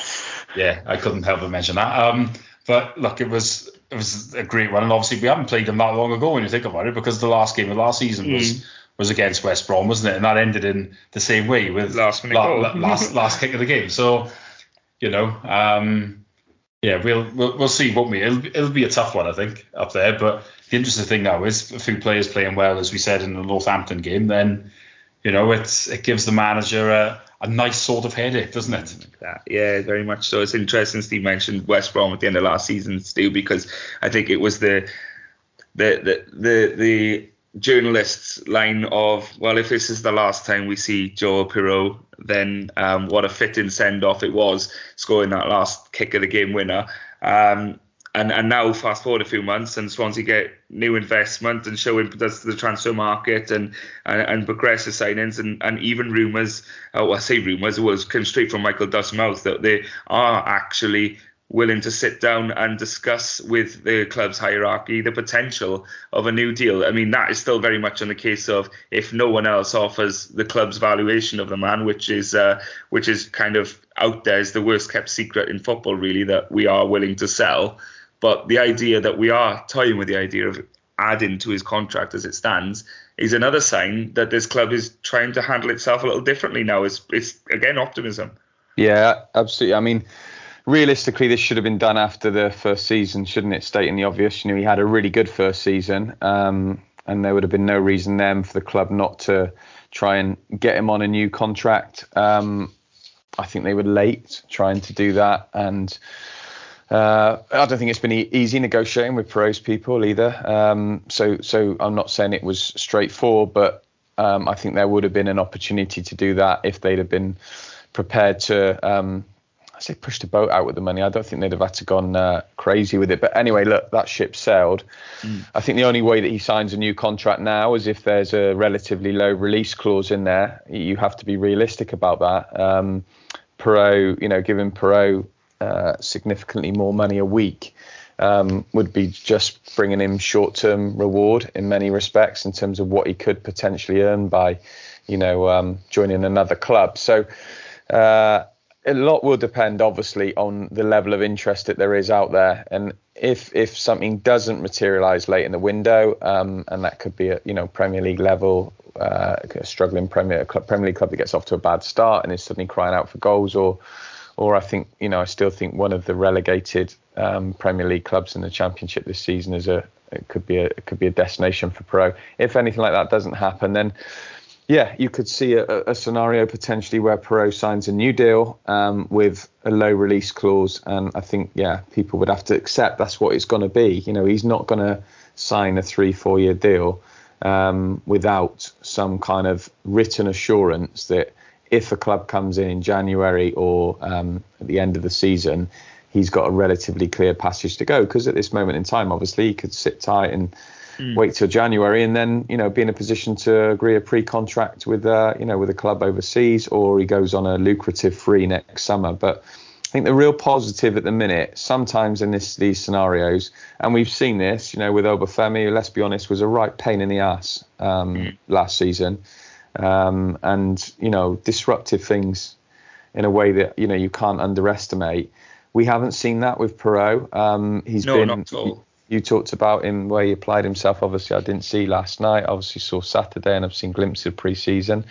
yeah, I couldn't help but mention that. Um, but look, it was it was a great one, and obviously we haven't played them that long ago when you think about it, because the last game of last season was. Mm. Was against West Brom, wasn't it? And that ended in the same way with last minute la- last (laughs) last kick of the game. So, you know, um, yeah, we'll, we'll we'll see, won't we? It'll it'll be a tough one, I think, up there. But the interesting thing now is a few players playing well, as we said in the Northampton game. Then, you know, it's it gives the manager a, a nice sort of headache, doesn't it? Yeah, very much so. It's interesting. Steve mentioned West Brom at the end of last season, Steve, because I think it was the the the the, the journalists' line of, well, if this is the last time we see Joe Piroe then um, what a fitting send off it was, scoring that last kick of the game winner. Um, and, and now fast forward a few months and Swansea get new investment and show impetus to the transfer market and and, and progressive signings and, and even rumours, uh, well I say rumours, it was came straight from Michael Duff's mouth that they are actually willing to sit down and discuss with the club's hierarchy the potential of a new deal. I mean, that is still very much on the case of if no one else offers the club's valuation of the man, which is uh, which is kind of out there is the worst kept secret in football, really, that we are willing to sell. But the idea that we are toying with the idea of adding to his contract as it stands is another sign that this club is trying to handle itself a little differently now. It's, it's again optimism. Yeah, absolutely. I mean, realistically, this should have been done after the first season, shouldn't it? Stating the obvious, you know, he had a really good first season, um, and there would have been no reason then for the club not to try and get him on a new contract. Um, I think they were late trying to do that, and uh, I don't think it's been e- easy negotiating with Piroe's people either. Um, so, so I'm not saying it was straightforward, but um, I think there would have been an opportunity to do that if they'd have been prepared to um, I say push the boat out with the money. I don't think they'd have had to gone uh, crazy with it. But anyway, look, that ship sailed. Mm. I think the only way that he signs a new contract now is if there's a relatively low release clause in there. You have to be realistic about that. Um, Piroe, you know, giving Piroe uh, significantly more money a week um, would be just bringing him short-term reward in many respects in terms of what he could potentially earn by, you know, um, joining another club. So. Uh, a lot will depend, obviously, on the level of interest that there is out there, and if if something doesn't materialise late in the window, um, and that could be a you know Premier League level, uh, a struggling Premier Premier League club that gets off to a bad start and is suddenly crying out for goals, or or I think you know I still think one of the relegated um, Premier League clubs in the Championship this season is a it could be a it could be a destination for Piroe. If anything like that doesn't happen, then yeah, you could see a, a, scenario potentially where Piroe signs a new deal um, with a low release clause, and I think yeah, people would have to accept that's what it's going to be. You know, he's not going to sign a three, four year deal um, without some kind of written assurance that if a club comes in in January or um, at the end of the season, he's got a relatively clear passage to go. Because at this moment in time, obviously, he could sit tight and mm. wait till January, and then you know be in a position to agree a pre-contract with uh, you know with a club overseas, or he goes on a lucrative free next summer. But I think the real positive at the minute, sometimes in this these scenarios, and we've seen this, you know, with Obafemi, let's be honest, was a right pain in the ass um, mm. last season, um, and you know, disruptive things in a way that you know you can't underestimate. We haven't seen that with Piroe. Um, he's no, been not at all you talked about him where he applied himself. Obviously, I didn't see last night. Obviously, saw Saturday, and I've seen glimpses of pre-season.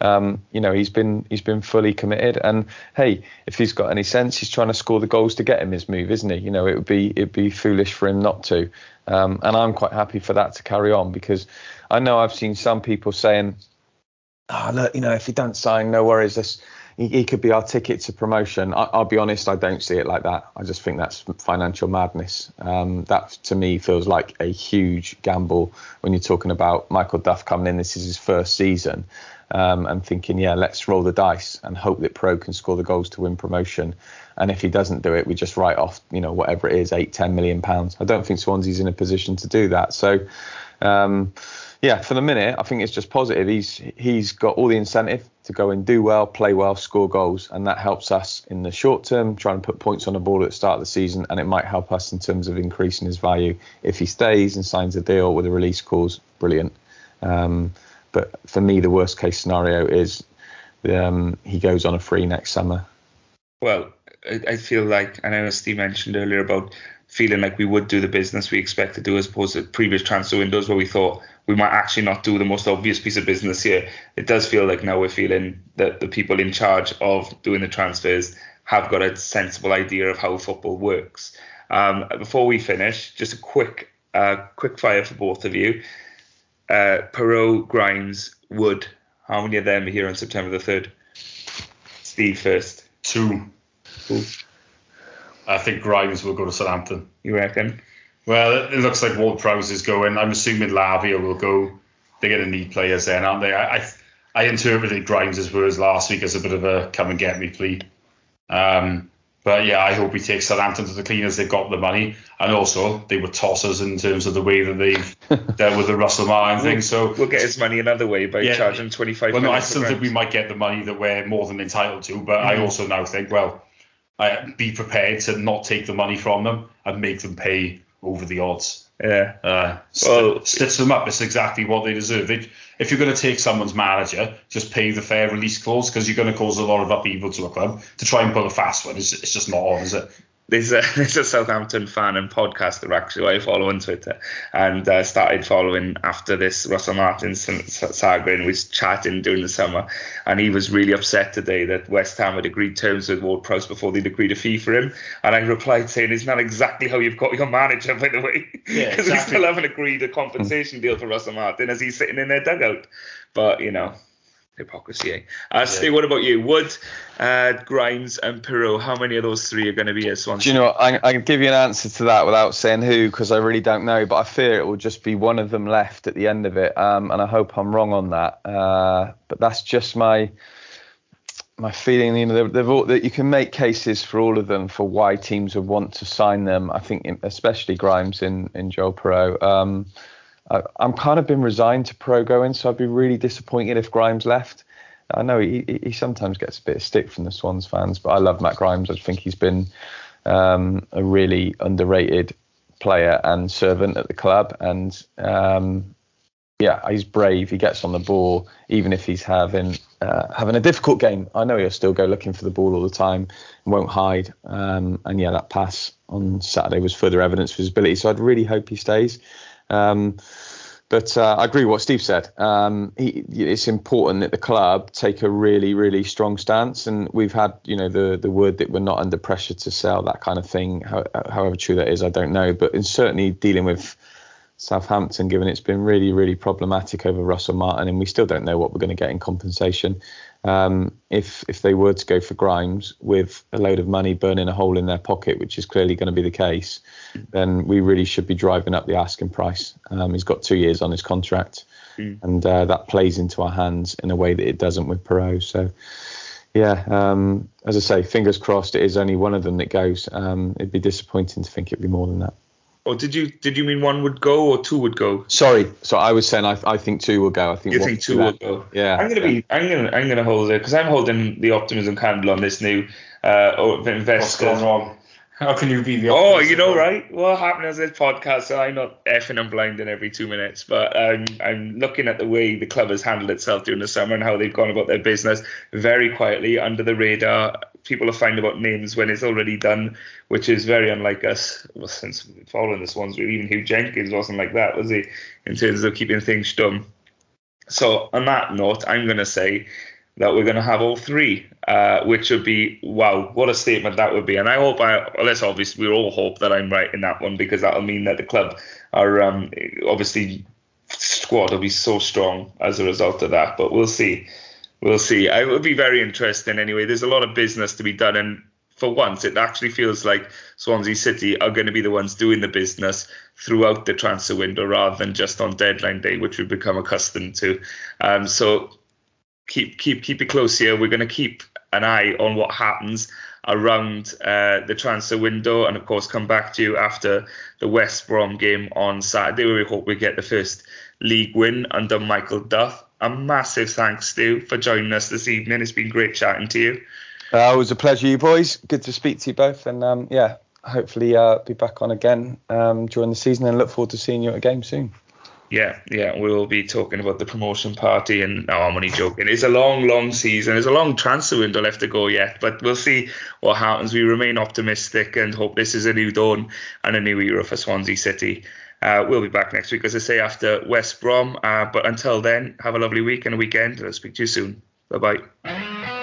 Um, you know, he's been he's been fully committed. And hey, if he's got any sense, he's trying to score the goals to get him his move, isn't he? You know, it would be it'd be foolish for him not to. Um, and I'm quite happy for that to carry on because I know I've seen some people saying, "Oh, look, you know, if he don't sign, no worries. Let's." he, he could be our ticket to promotion. I, will be honest, I don't see it like that. I just think that's financial madness. Um, that to me feels like a huge gamble when you're talking about Michael Duff coming in. This is his first season. Um, and thinking, yeah, let's roll the dice and hope that Piroe can score the goals to win promotion. And if he doesn't do it, we just write off, you know, whatever it is, eight, ten million pounds. I don't think Swansea's in a position to do that. So, um, yeah, for the minute, I think it's just positive. He's he's got all the incentive to go and do well, play well, score goals, and that helps us in the short term, trying to put points on the board at the start of the season, and it might help us in terms of increasing his value if he stays and signs a deal with a release clause. Brilliant. Um, but for me, the worst case scenario is um, he goes on a free next summer. Well, I feel like I know Steve mentioned earlier about feeling like we would do the business we expect to do as opposed to previous transfer windows where we thought we might actually not do the most obvious piece of business here. It does feel like now we're feeling that the people in charge of doing the transfers have got a sensible idea of how football works. Um, before we finish, just a quick uh, quick fire for both of you. Uh, Piroe, Grimes, Wood. How many of them are here on September the 3rd? Steve first. Two. Two. I think Grimes will go to Southampton. You reckon? Well, it, looks like Ward Prowse is going. I'm assuming Lavia will go. They're going to need players then, aren't they? I, I, I interpreted Grimes' words last week as a bit of a come and get me plea. Um, but yeah, I hope he takes Southampton to the cleaners. They've got the money, and also they were tossers in terms of the way that they've (laughs) dealt with the Russell Martin thing. So we'll get his money another way by yeah, charging twenty five. Well, no, I still think we might get the money that we're more than entitled to, but mm-hmm. I also now think, well, I, be prepared to not take the money from them and make them pay over the odds. Yeah. Uh, well, stitch them up. It's exactly what they deserve. They, if you're going to take someone's manager, just pay the fair release clause because you're going to cause a lot of upheaval to a club. To try and pull a fast one, it's, it's just not on, is it? There's a, (laughs) there's a Southampton fan and podcaster actually I follow on Twitter. And uh, started following after this Russell Martin saga and was chatting during the summer. And he was really upset today that West Ham had agreed terms with Ward Prowse before they'd agreed a fee for him. And I replied saying it's not exactly how you've got your manager by the way. Because yeah, (laughs) exactly. we still haven't agreed a compensation deal for Russell Martin as he's sitting in their dugout. But you know hypocrisy. Eh? Uh, yeah. What about you? Wood, uh, Grimes, and Piroe. How many of those three are going to be at Swansea? Do you know what? I, I can give you an answer to that without saying who because I really don't know. But I fear it will just be one of them left at the end of it, um, and I hope I'm wrong on that. Uh, but that's just my my feeling. You know, they've, they've all, that you can make cases for all of them for why teams would want to sign them. I think, especially Grimes in in Joel Piroe. Um, I, am kind of been resigned to Piroe going, so I'd be really disappointed if Grimes left. I know he, he sometimes gets a bit of stick from the Swans fans, but I love Matt Grimes. I think he's been um, a really underrated player and servant at the club, and um, yeah, he's brave. He gets on the ball, even if he's having uh, having a difficult game. I know he'll still go looking for the ball all the time and won't hide. Um, and yeah, that pass on Saturday was further evidence of his ability. So I'd really hope he stays. Um, but uh, I agree with what Steve said. Um, he, it's important that the club take a really, really strong stance, and we've had, you know, the the word that we're not under pressure to sell that kind of thing. How, however true that is, I don't know. But in certainly dealing with Southampton, given it's been really, really problematic over Russell Martin, and we still don't know what we're going to get in compensation. Um, if if they were to go for Grimes with a load of money burning a hole in their pocket, which is clearly going to be the case, then we really should be driving up the asking price. Um, he's got two years on his contract, mm. and uh, that plays into our hands in a way that it doesn't with Piroe. So. Yeah, um, as I say, fingers crossed. It is only one of them that goes. Um, it'd be disappointing to think it'd be more than that. Or did you did you mean one would go or two would go? Sorry, so I was saying I, I think two will go. I think you think two will go. Yeah, I'm gonna yeah. be I'm gonna I'm gonna hold it because I'm holding the optimism candle on this new uh investor. What's going wrong? How can you be the? Oh, you know, right? What happened as this podcast? So I'm not effing and blinding every two minutes, but I'm I'm looking at the way the club has handled itself during the summer and how they've gone about their business very quietly under the radar. People are finding about names when it's already done, which is very unlike us. Well, since following the Swans, even Huw Jenkins wasn't like that, was he? In terms of keeping things dumb. So on that note, I'm going to say that we're going to have all three, uh, which would be wow, what a statement that would be. And I hope I, let's obviously we all hope that I'm right in that one because that'll mean that the club are um, obviously squad will be so strong as a result of that. But we'll see, we'll see. It will be very interesting anyway. There's a lot of business to be done, and for once, it actually feels like Swansea City are going to be the ones doing the business throughout the transfer window rather than just on deadline day, which we've become accustomed to. Um, so keep keep keep it close here. We're going to keep an eye on what happens around uh, the transfer window, and of course, come back to you after the West Brom game on Saturday, where we hope we get the first league win under Michael Duff. A massive thanks, Stu, for joining us this evening. It's been great chatting to you. Uh, it was a pleasure, you boys. Good to speak to you both, and um, yeah, hopefully uh, be back on again um, during the season, and look forward to seeing you at a game soon. Yeah, yeah, we'll be talking about the promotion party, and no, I'm only joking. It's a long, long season. There's a long transfer window left to go yet, but we'll see what happens. We remain optimistic and hope this is a new dawn and a new era for Swansea City. Uh, we'll be back next week, as I say, after West Brom. Uh, but until then, have a lovely week and a weekend. I'll speak to you soon. Bye bye.